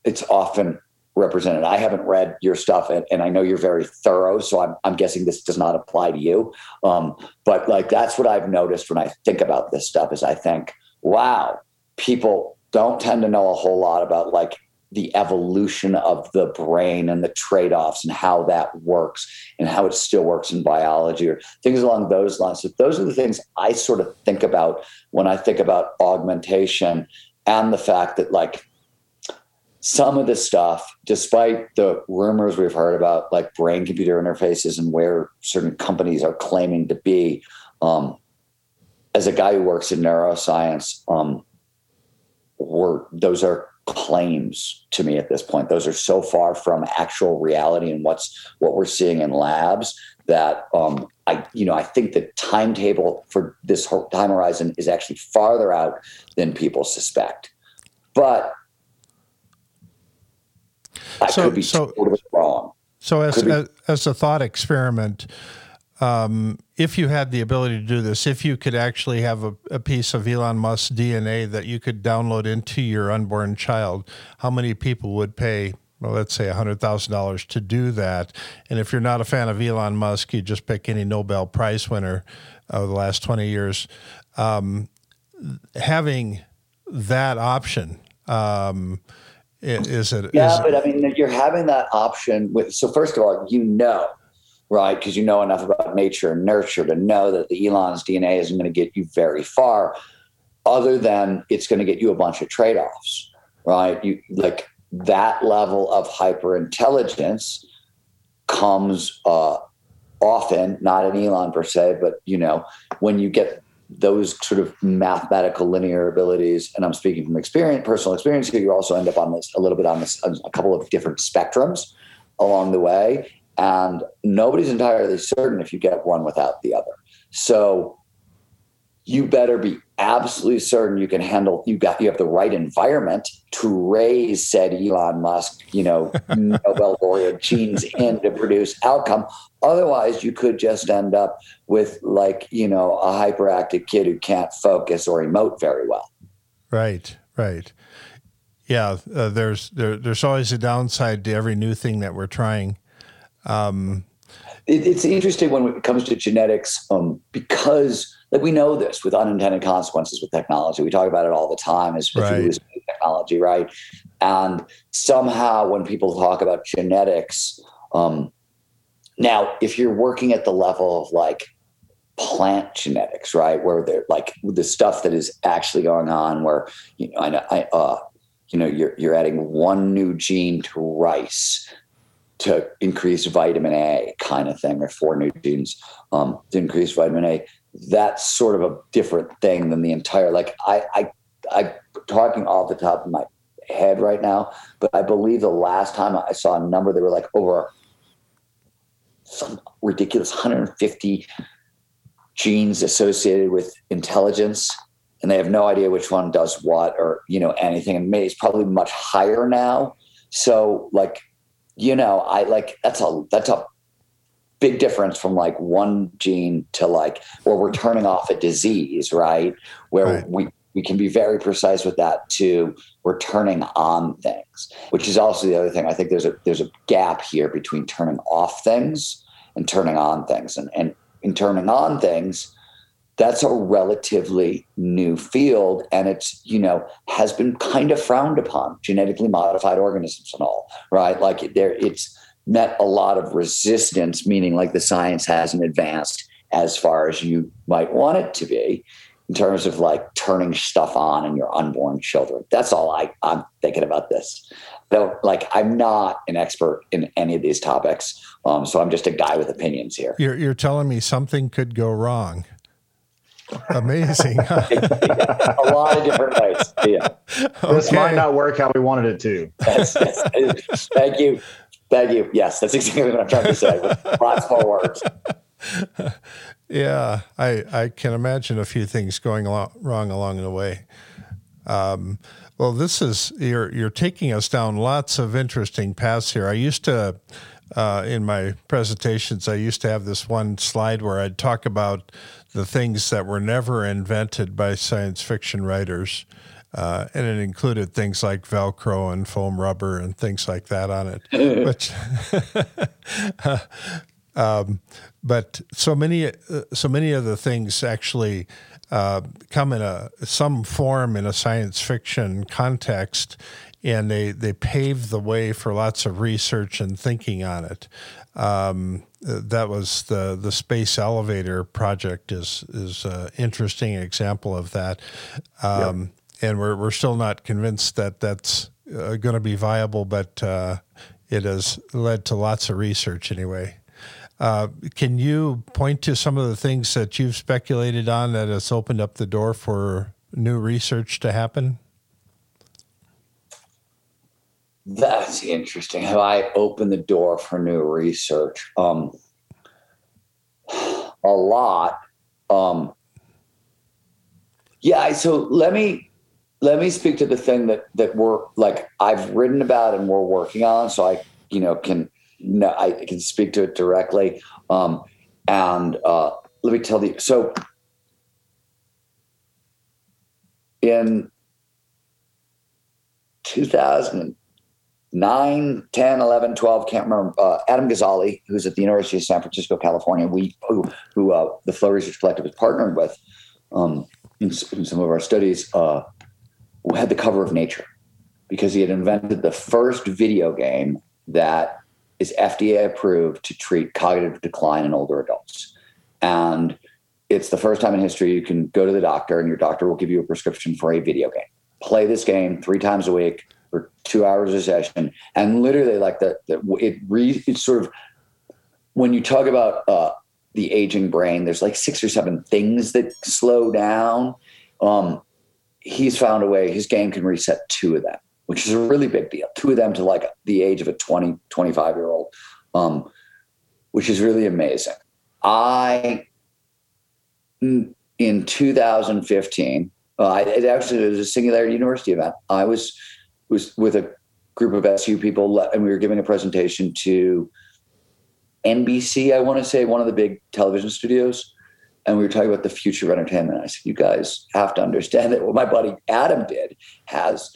it's often represented. I haven't read your stuff, and, and, I know you're very thorough, so I'm, I'm guessing this does not apply to you. Um, but like that's what I've noticed when I think about this stuff is I think, wow, people don't tend to know a whole lot about like the evolution of the brain and the trade-offs and how that works and how it still works in biology or things along those lines. So those are the things I sort of think about when I think about augmentation and the fact that like some of the stuff, despite the rumors we've heard about like brain computer interfaces and where certain companies are claiming to be, um, as a guy who works in neuroscience, um, we're, those are claims to me at this point. Those are so far from actual reality and what's what we're seeing in labs that um, I, you know, I think the timetable for this time horizon is actually farther out than people suspect. But I so, could be so, totally wrong. So, as, as, as a thought experiment, um, if you had the ability to do this, if you could actually have a, a, piece of Elon Musk's DNA that you could download into your unborn child, how many people would pay, well, let's say $100,000 to do that? And if you're not a fan of Elon Musk, you just pick any Nobel Prize winner of the last 20 years. Um, having that option, um, is it? Yeah, is but I mean, you're having that option with. So first of all, you know right? Because you know enough about nature and nurture to know that the Elon's DNA isn't going to get you very far, other than it's going to get you a bunch of trade offs, right? You like that level of hyper intelligence comes uh, often, not an Elon per se, but you know when you get those sort of mathematical linear abilities, and I'm speaking from experience, personal experience, you also end up on this a little bit on this a couple of different spectrums along the way and nobody's entirely certain if you get one without the other. So you better be absolutely certain you can handle you got you have the right environment to raise said Elon Musk, you know, [LAUGHS] Nobel laureate genes in to produce outcome. Otherwise, you could just end up with like, you know, a hyperactive kid who can't focus or emote very well. Right, right. Yeah, uh, there's there, there's always a downside to every new thing that we're trying. Um, it, it's interesting when it comes to genetics um, because like we know this with unintended consequences with technology. We talk about it all the time as right. technology, right? And somehow when people talk about genetics, um, now if you're working at the level of like plant genetics, right, where they're like the stuff that is actually going on, where you know, I know, I, uh, you know, you're you're adding one new gene to rice to increase vitamin A kind of thing, or four nutrients um, to increase vitamin A. That's sort of a different thing than the entire. Like I, I, I'm talking off the top of my head right now, but I believe the last time I saw a number, they were like over some ridiculous 150 genes associated with intelligence and they have no idea which one does what or you know anything and it's probably much higher now so like you know, I like that's a that's a big difference from like one gene to like where we're turning off a disease, right? Where right. we we can be very precise with that too. We're turning on things, which is also the other thing. I think there's a there's a gap here between turning off things and turning on things. And and in turning on things, that's a relatively new field and it's you know has been kind of frowned upon genetically modified organisms and all right? Like there it's met a lot of resistance meaning like the science hasn't advanced as far as you might want it to be in terms of like turning stuff on in your unborn children. That's all I, i'm thinking about this. Though like i'm not an expert in any of these topics um, so i'm just a guy with opinions here. You're, you're telling me something could go wrong Amazing. [LAUGHS] a lot of different ways. Yeah. Okay. This might not work how we wanted it to. Yes, yes. Thank you. Thank you. Yes, that's exactly what I'm trying to say. Lots more words. Yeah, I, I can imagine a few things going along, wrong along the way. Um, well, this is you're you're taking us down lots of interesting paths here. I used to, uh, in my presentations, I used to have this one slide where I'd talk about the things that were never invented by science fiction writers. Uh, and it included things like Velcro and foam rubber and things like that on it. [LAUGHS] Which, [LAUGHS] um, but so many, uh, so many of the things actually uh, come in a some form in a science fiction context, and they they paved the way for lots of research and thinking on it. Um, that was the the space elevator project is is an interesting example of that. Um, And we're we're still not convinced that that's uh, going to be viable, but uh, it has led to lots of research anyway. Uh, can you point to some of the things that you've speculated on that has opened up the door for new research to happen? That's interesting. Have I opened the door for new research? Um, a lot. Um, yeah. So let me let me speak to the thing that that we're like I've written about and we're working on, so I you know can no, I can speak to it directly. Um, and uh, let me tell you. So in 2009, 10, 11, 12, can't remember, uh, Adam Gazzaley, who's at the University of San Francisco, California, we who, who uh, the Flow Research Collective is partnered with um, in, in, some of our studies, uh, had the cover of Nature because he had invented the first video game that is FDA approved to treat cognitive decline in older adults. And it's the first time in history you can go to the doctor and your doctor will give you a prescription for a video game. Play this game three times a week for two hours a session. And literally, like the it re, it's sort of when you talk about uh, the aging brain, there's like six or seven things that slow down. Um, he's found a way, his game can reset two of them which is a really big deal. Two of them to like the age of a 20, 25 year old, um, which is really amazing. I, in 2015, uh, it actually was a Singularity University event. I was was with a group of SU people, and we were giving a presentation to NBC. I want to say one of the big television studios, and we were talking about the future of entertainment. I said, "You guys have to understand that what my buddy Adam did has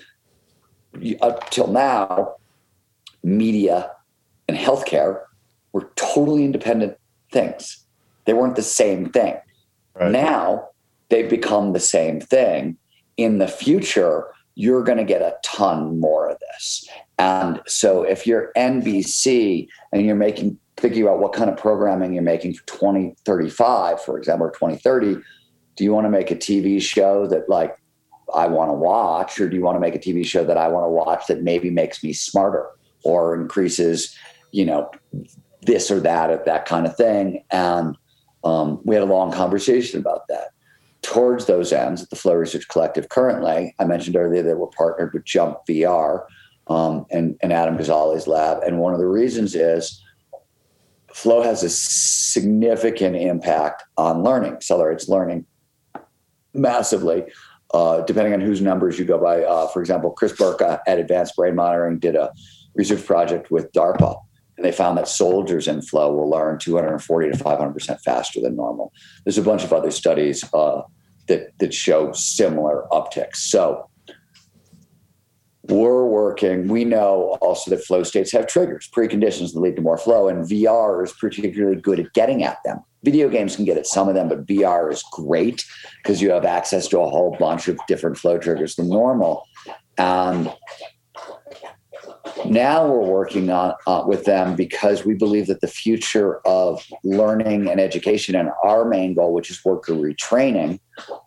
up till now, media and healthcare were totally independent things. They weren't the same thing. Right. Now they've become the same thing. In the future, you're going to get a ton more of this. And so if you're NBC and you're making thinking about what kind of programming you're making for 2035, for example, or 2030, do you want to make a TV show that like I want to watch, or do you want to make a TV show that I want to watch that maybe makes me smarter or increases, you know, this or that, or that kind of thing? And um, we had a long conversation about that. Towards those ends, at the Flow Research Collective currently, I mentioned earlier that we're partnered with Jump VR um, and, and Adam Gazzaley's lab. And one of the reasons is Flow has a significant impact on learning, accelerates learning massively uh, depending on whose numbers you go by. Uh, for example, Chris Berka at Advanced Brain Monitoring did a research project with DARPA, and they found that soldiers in flow will learn 240 to 500 percent faster than normal. There's a bunch of other studies uh, that that show similar upticks. So we're working. We know also that flow states have triggers, preconditions that lead to more flow, and VR is particularly good at getting at them. Video games can get at some of them, but VR is great because you have access to a whole bunch of different flow triggers than normal. And now we're working on uh, with them because we believe that the future of learning and education and our main goal which is worker retraining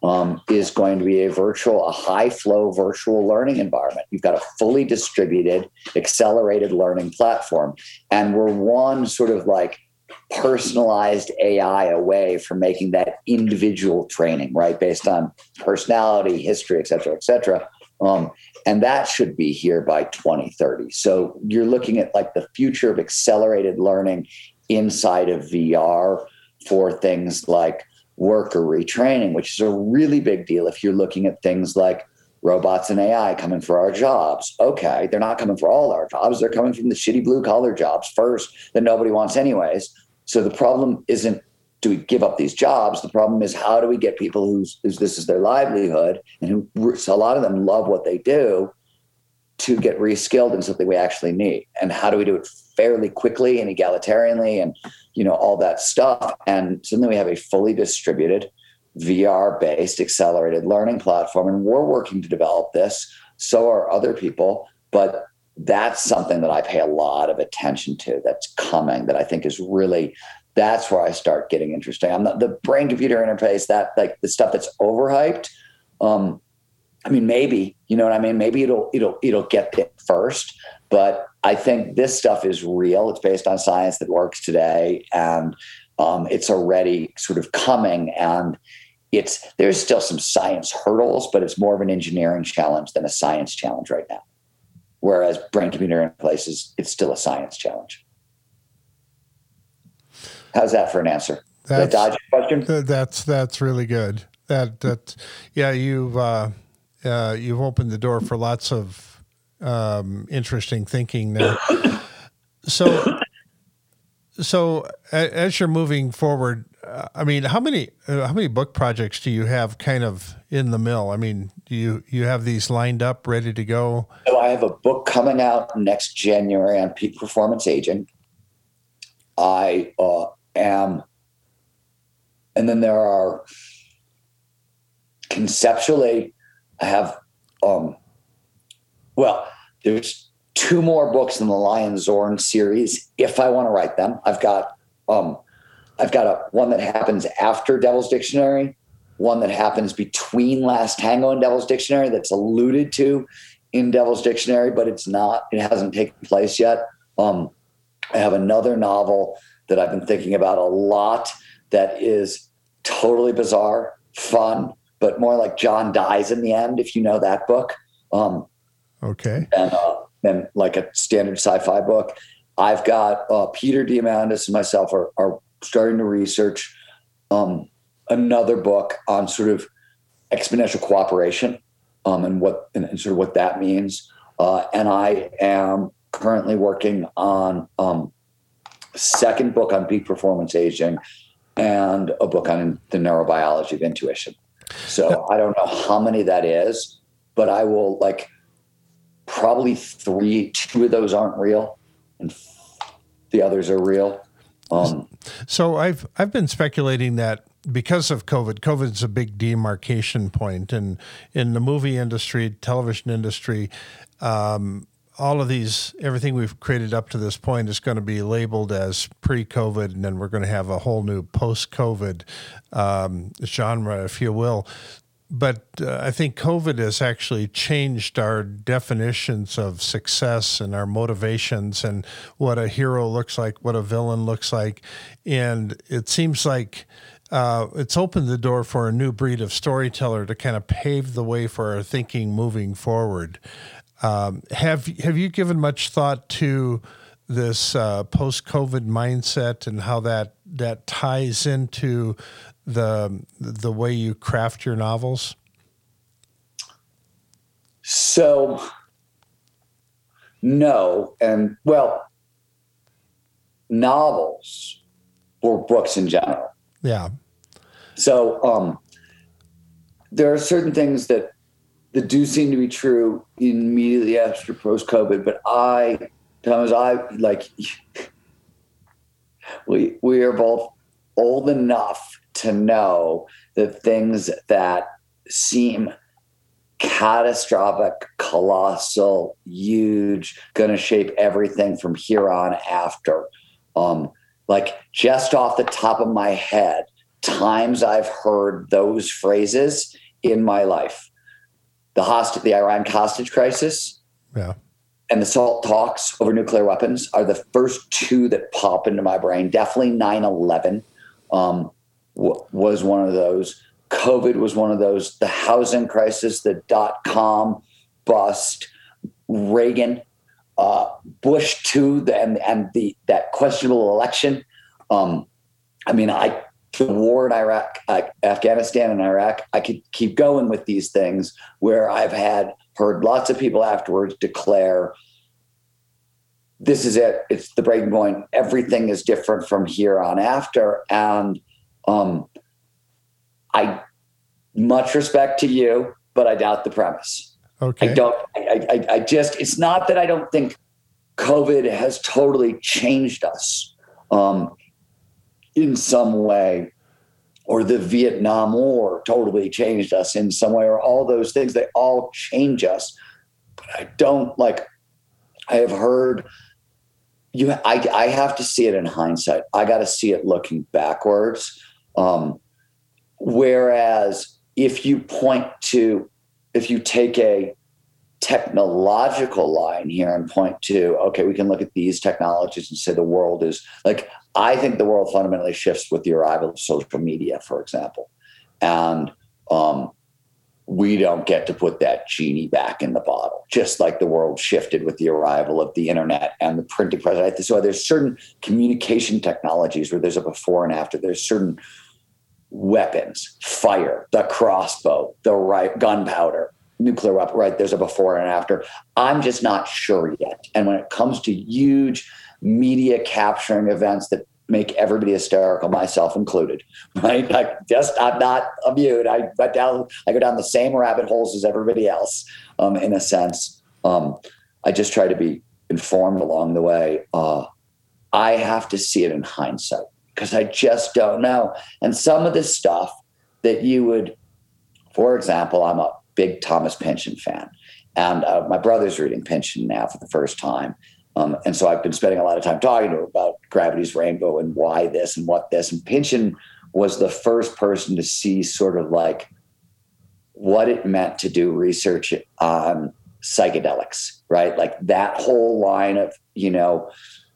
um, is going to be a virtual a high flow virtual learning environment. You've got a fully distributed accelerated learning platform. And we're one sort of like personalized ai away from making that individual training right? Based on personality history et cetera et cetera. Um, and that should be here by 2030. So you're looking at like the future of accelerated learning inside of VR for things like worker retraining, which is a really big deal if you're looking at things like robots and AI coming for our jobs. Okay, they're not coming for all our jobs. They're coming from the shitty blue collar jobs first that nobody wants anyways. So the problem isn't do we give up these jobs? The problem is how do we get people whose, whose this is their livelihood and who a lot of them love what they do to get reskilled in something we actually need? And how do we do it fairly quickly and egalitarianly and you know all that stuff? And suddenly we have a fully distributed VR based accelerated learning platform, and we're working to develop this. So are other people but that's something that I pay a lot of attention to that's coming that I think is really that's where I start getting interesting. I'm not the brain computer interface, that like the stuff that's overhyped. Um, I mean, maybe, you know what I mean? Maybe it'll it'll it'll get it first, but I think this stuff is real. It's based on science that works today, and um, it's already sort of coming. And it's there's still some science hurdles, but it's more of an engineering challenge than a science challenge right now. Whereas brain computer interface is it's still a science challenge. How's that for an answer? That's, dodge question? That's that's really good. That that yeah, you've uh, uh, you've opened the door for lots of um, interesting thinking there. So so as you're moving forward, uh, I mean, how many uh, how many book projects do you have kind of in the mill? I mean, do you you have these lined up, ready to go? So I have a book coming out next January on peak performance aging. I uh, am, and then there are conceptually, I have, um, well, there's two more books in the Lion Zorn series if I want to write them. I've got, um, I've got a one that happens after Devil's Dictionary, one that happens between Last Tango and Devil's Dictionary that's alluded to in Devil's Dictionary, but it's not, it hasn't taken place yet. Um, I have another novel that I've been thinking about a lot that is totally bizarre, fun, but more like John dies in the end, if you know that book. Um, okay. And, uh, and like a standard sci-fi book. I've got uh, Peter Diamandis and myself are, are starting to research um, another book on sort of exponential cooperation um, and what and, and, sort of what that means. Uh, and I am currently working on um, second book on peak performance aging and a book on the neurobiology of intuition. So I don't know how many that is, but I will like probably three, two of those aren't real and the others are real. Um, so I've I've been speculating that because of COVID, COVID's a big demarcation point, and in the movie industry, television industry, um, all of these, everything we've created up to this point is going to be labeled as pre-COVID, and then we're going to have a whole new post-COVID um, genre, if you will. But uh, I think COVID has actually changed our definitions of success and our motivations and what a hero looks like, what a villain looks like, and it seems like. Uh, it's opened the door for a new breed of storyteller to kind of pave the way for our thinking moving forward. Um, have have you given much thought to this uh, post COVID mindset and how that that ties into the the way you craft your novels? So, no, and well, novels or books in general. Yeah. So, um, there are certain things that that do seem to be true immediately after post COVID. But I, Thomas, I like [LAUGHS] we we are both old enough to know the things that seem catastrophic, colossal, huge, to shape everything from here on after. Um, like just off the top of my head, times I've heard those phrases in my life the hostage, the Iran hostage crisis, yeah, and the SALT talks over nuclear weapons are the first two that pop into my brain. Definitely 9/11 um, w- was one of those. COVID was one of those. The housing crisis, the dot com bust, Reagan, uh, Bush too, and and the that questionable election. Um, I mean, I the war in Iraq, uh, Afghanistan, and Iraq, I could keep going with these things where I've had heard lots of people afterwards declare, "This is it. It's the breaking point. Everything is different from here on after." And um, I much respect to you, but I doubt the premise. Okay. I don't. I, I, I just. It's not that I don't think COVID has totally changed us. Um, in some way, or the Vietnam War totally changed us in some way, or all those things, they all change us. But I don't like, I have heard you. I I have to see it in hindsight. I got to see it looking backwards. Um, whereas if you point to, if you take a technological line here and point to, okay, we can look at these technologies and say the world is like, I think the world fundamentally shifts with the arrival of social media, for example. And um, we don't get to put that genie back in the bottle, just like the world shifted with the arrival of the internet and the printing press. So there's certain communication technologies where there's a before and after. There's certain weapons, fire, the crossbow, the right gunpowder, nuclear weapon, right? There's a before and after. I'm just not sure yet. And when it comes to huge media capturing events that make everybody hysterical, myself included, [LAUGHS] right? I just I'm not immune. I went down, I go down the same rabbit holes as everybody else, um, in a sense. Um, I just try to be informed along the way. Uh, I have to see it in hindsight because I just don't know. And some of this stuff that you would, for example, I'm a big Thomas Pynchon fan. And uh, my brother's reading Pynchon now for the first time. Um, and so I've been spending a lot of time talking to him about Gravity's Rainbow and why this and what this. And Pynchon was the first person to see sort of like what it meant to do research on psychedelics, right? Like that whole line of, you know,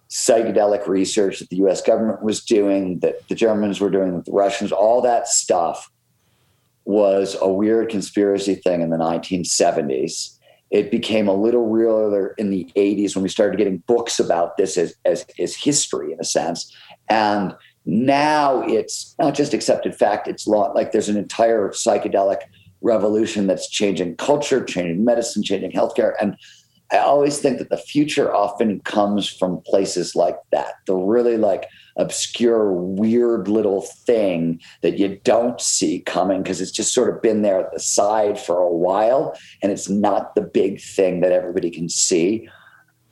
psychedelic research that the US government was doing, that the Germans were doing, that the Russians, all that stuff was a weird conspiracy thing in the 1970s. It became a little realer in the 80s when we started getting books about this as, as, as history, in a sense. And now it's not just accepted fact, it's law. Like there's an entire psychedelic revolution that's changing culture, changing medicine, changing healthcare. And I always think that the future often comes from places like that, the really like obscure, weird little thing that you don't see coming because it's just sort of been there at the side for a while and it's not the big thing that everybody can see.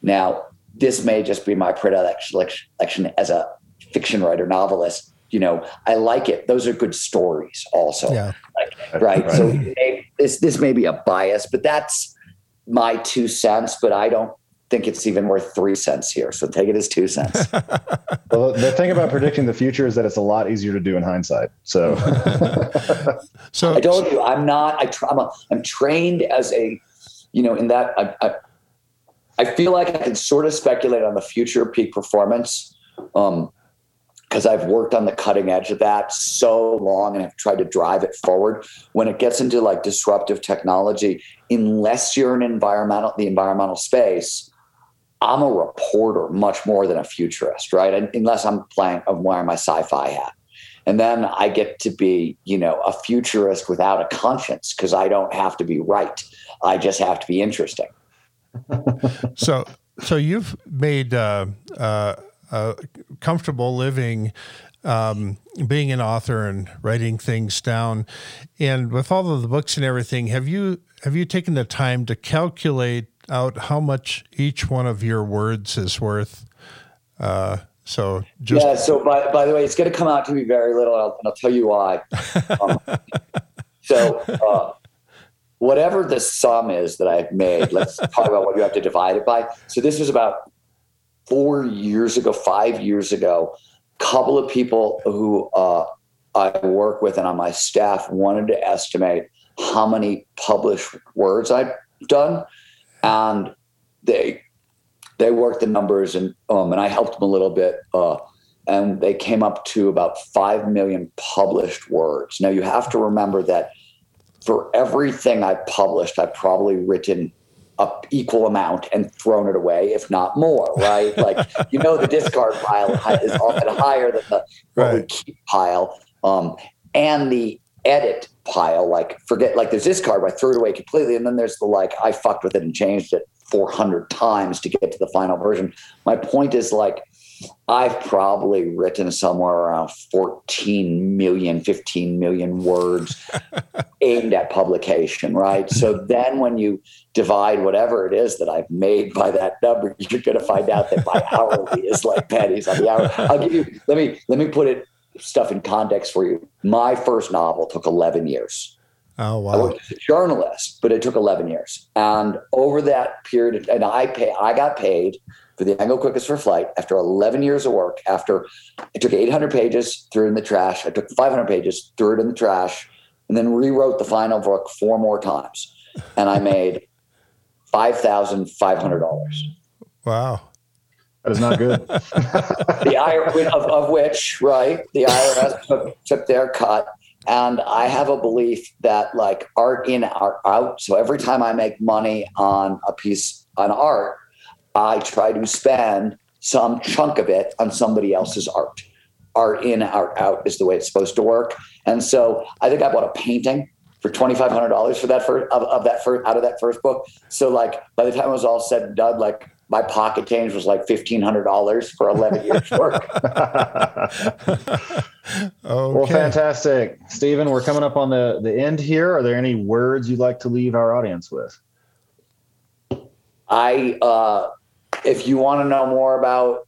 Now, this may just be my predilection as a fiction writer, novelist. You know, I like it. Those are good stories, also. Yeah. Like, right? right. So this this may be a bias, but that's my two cents, but I don't think it's even worth three cents here. So take it as two cents. [LAUGHS] well, the thing about predicting the future is that it's a lot easier to do in hindsight. So, [LAUGHS] so I told you, I'm not. I am a, I'm trained as a, you know, in that I, I, I feel like I can sort of speculate on the future peak performance. Um, because I've worked on the cutting edge of that so long and have tried to drive it forward. When it gets into like disruptive technology, unless you're in environmental the environmental space, I'm a reporter much more than a futurist, right? Unless I'm playing, I'm wearing my sci-fi hat. And then I get to be, you know, a futurist without a conscience because I don't have to be right. I just have to be interesting. [LAUGHS] so, so you've made uh, uh, a comfortable living um, being an author and writing things down. And with all of the books and everything, have you have you taken the time to calculate out how much each one of your words is worth? Uh, so just yeah. So by, by the way, it's going to come out to be very little, and I'll, and I'll tell you why. [LAUGHS] Um, so uh, whatever the sum is that I've made, let's [LAUGHS] talk about what you have to divide it by. So this was about four years ago, five years ago, a couple of people who uh, I work with and on my staff wanted to estimate how many published words I'd done, and they they worked the numbers and um, and I helped them a little bit. Uh, and they came up to about 5 million published words. Now, you have to remember that for everything I published, I've probably written a equal amount and thrown it away, if not more, right? [LAUGHS] like you know, the discard pile is often higher than the right. keep pile, um, and the edit pile. Like forget, like there's discard, I threw it away completely, and then there's the like I fucked with it and changed it 400 times to get to the final version. My point is like I've probably written somewhere around 14 million, 15 million words [LAUGHS] aimed at publication, right? So [LAUGHS] then when you divide whatever it is that I've made by that number, you're going to find out that my hourly is like pennies on the hour. I'll give you, let me, let me put it stuff in context for you. My first novel took 11 years. Oh wow! I worked as a journalist, but it took 11 years. And over that period, and I pay, I got paid for the Angle Quickens for Flight after 11 years of work. After I took 800 pages, threw it in the trash. I took 500 pages, threw it in the trash, and then rewrote the final book four more times. And I made [LAUGHS] five thousand five hundred dollars. Wow. That is not good. [LAUGHS] the IRS, of, of which, right, the IRS took, took their cut. And I have a belief that like art in, art out. So every time I make money on a piece on art, I try to spend some chunk of it on somebody else's art. Art in, art out is the way it's supposed to work. And so I think I bought a painting for twenty five hundred dollars for that first of, of that first out of that first book. So like by the time it was all said and done, like my pocket change was like fifteen hundred dollars for eleven years [LAUGHS] work. okay. Well, fantastic, Steven. We're coming up on the the end here. Are there any words you'd like to leave our audience with? I, uh, if you want to know more about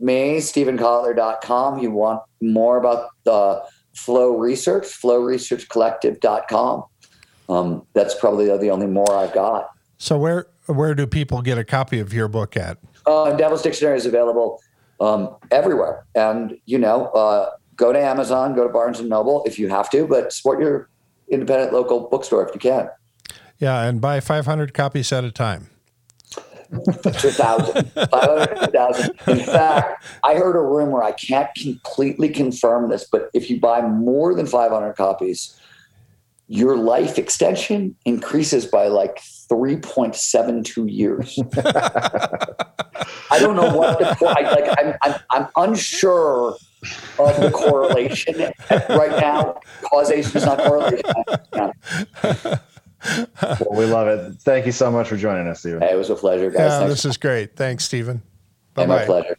me, StevenKotler.com. You want more about the Flow Research, FlowResearchCollective.com. Um, that's probably the only more I've got. So where where do people get a copy of your book at? Uh, Devil's Dictionary is available um, everywhere, and you know, uh, go to Amazon, go to Barnes and Noble if you have to, but support your independent local bookstore if you can. Yeah, and buy 500 copies at a time. 2,000, 500,000. In fact, I heard a rumor, I can't completely confirm this, but if you buy more than 500 copies, your life extension increases by like 3.72 years. [LAUGHS] I don't know what the I, like. I'm, I'm I'm unsure of the correlation right now. Causation is not correlation. Yeah. [LAUGHS] Well, we love it. Thank you so much for joining us, Steven. Hey, it was a pleasure, guys. Yeah, Thanks. this is great. Thanks, Steven. Hey, Bye my pleasure.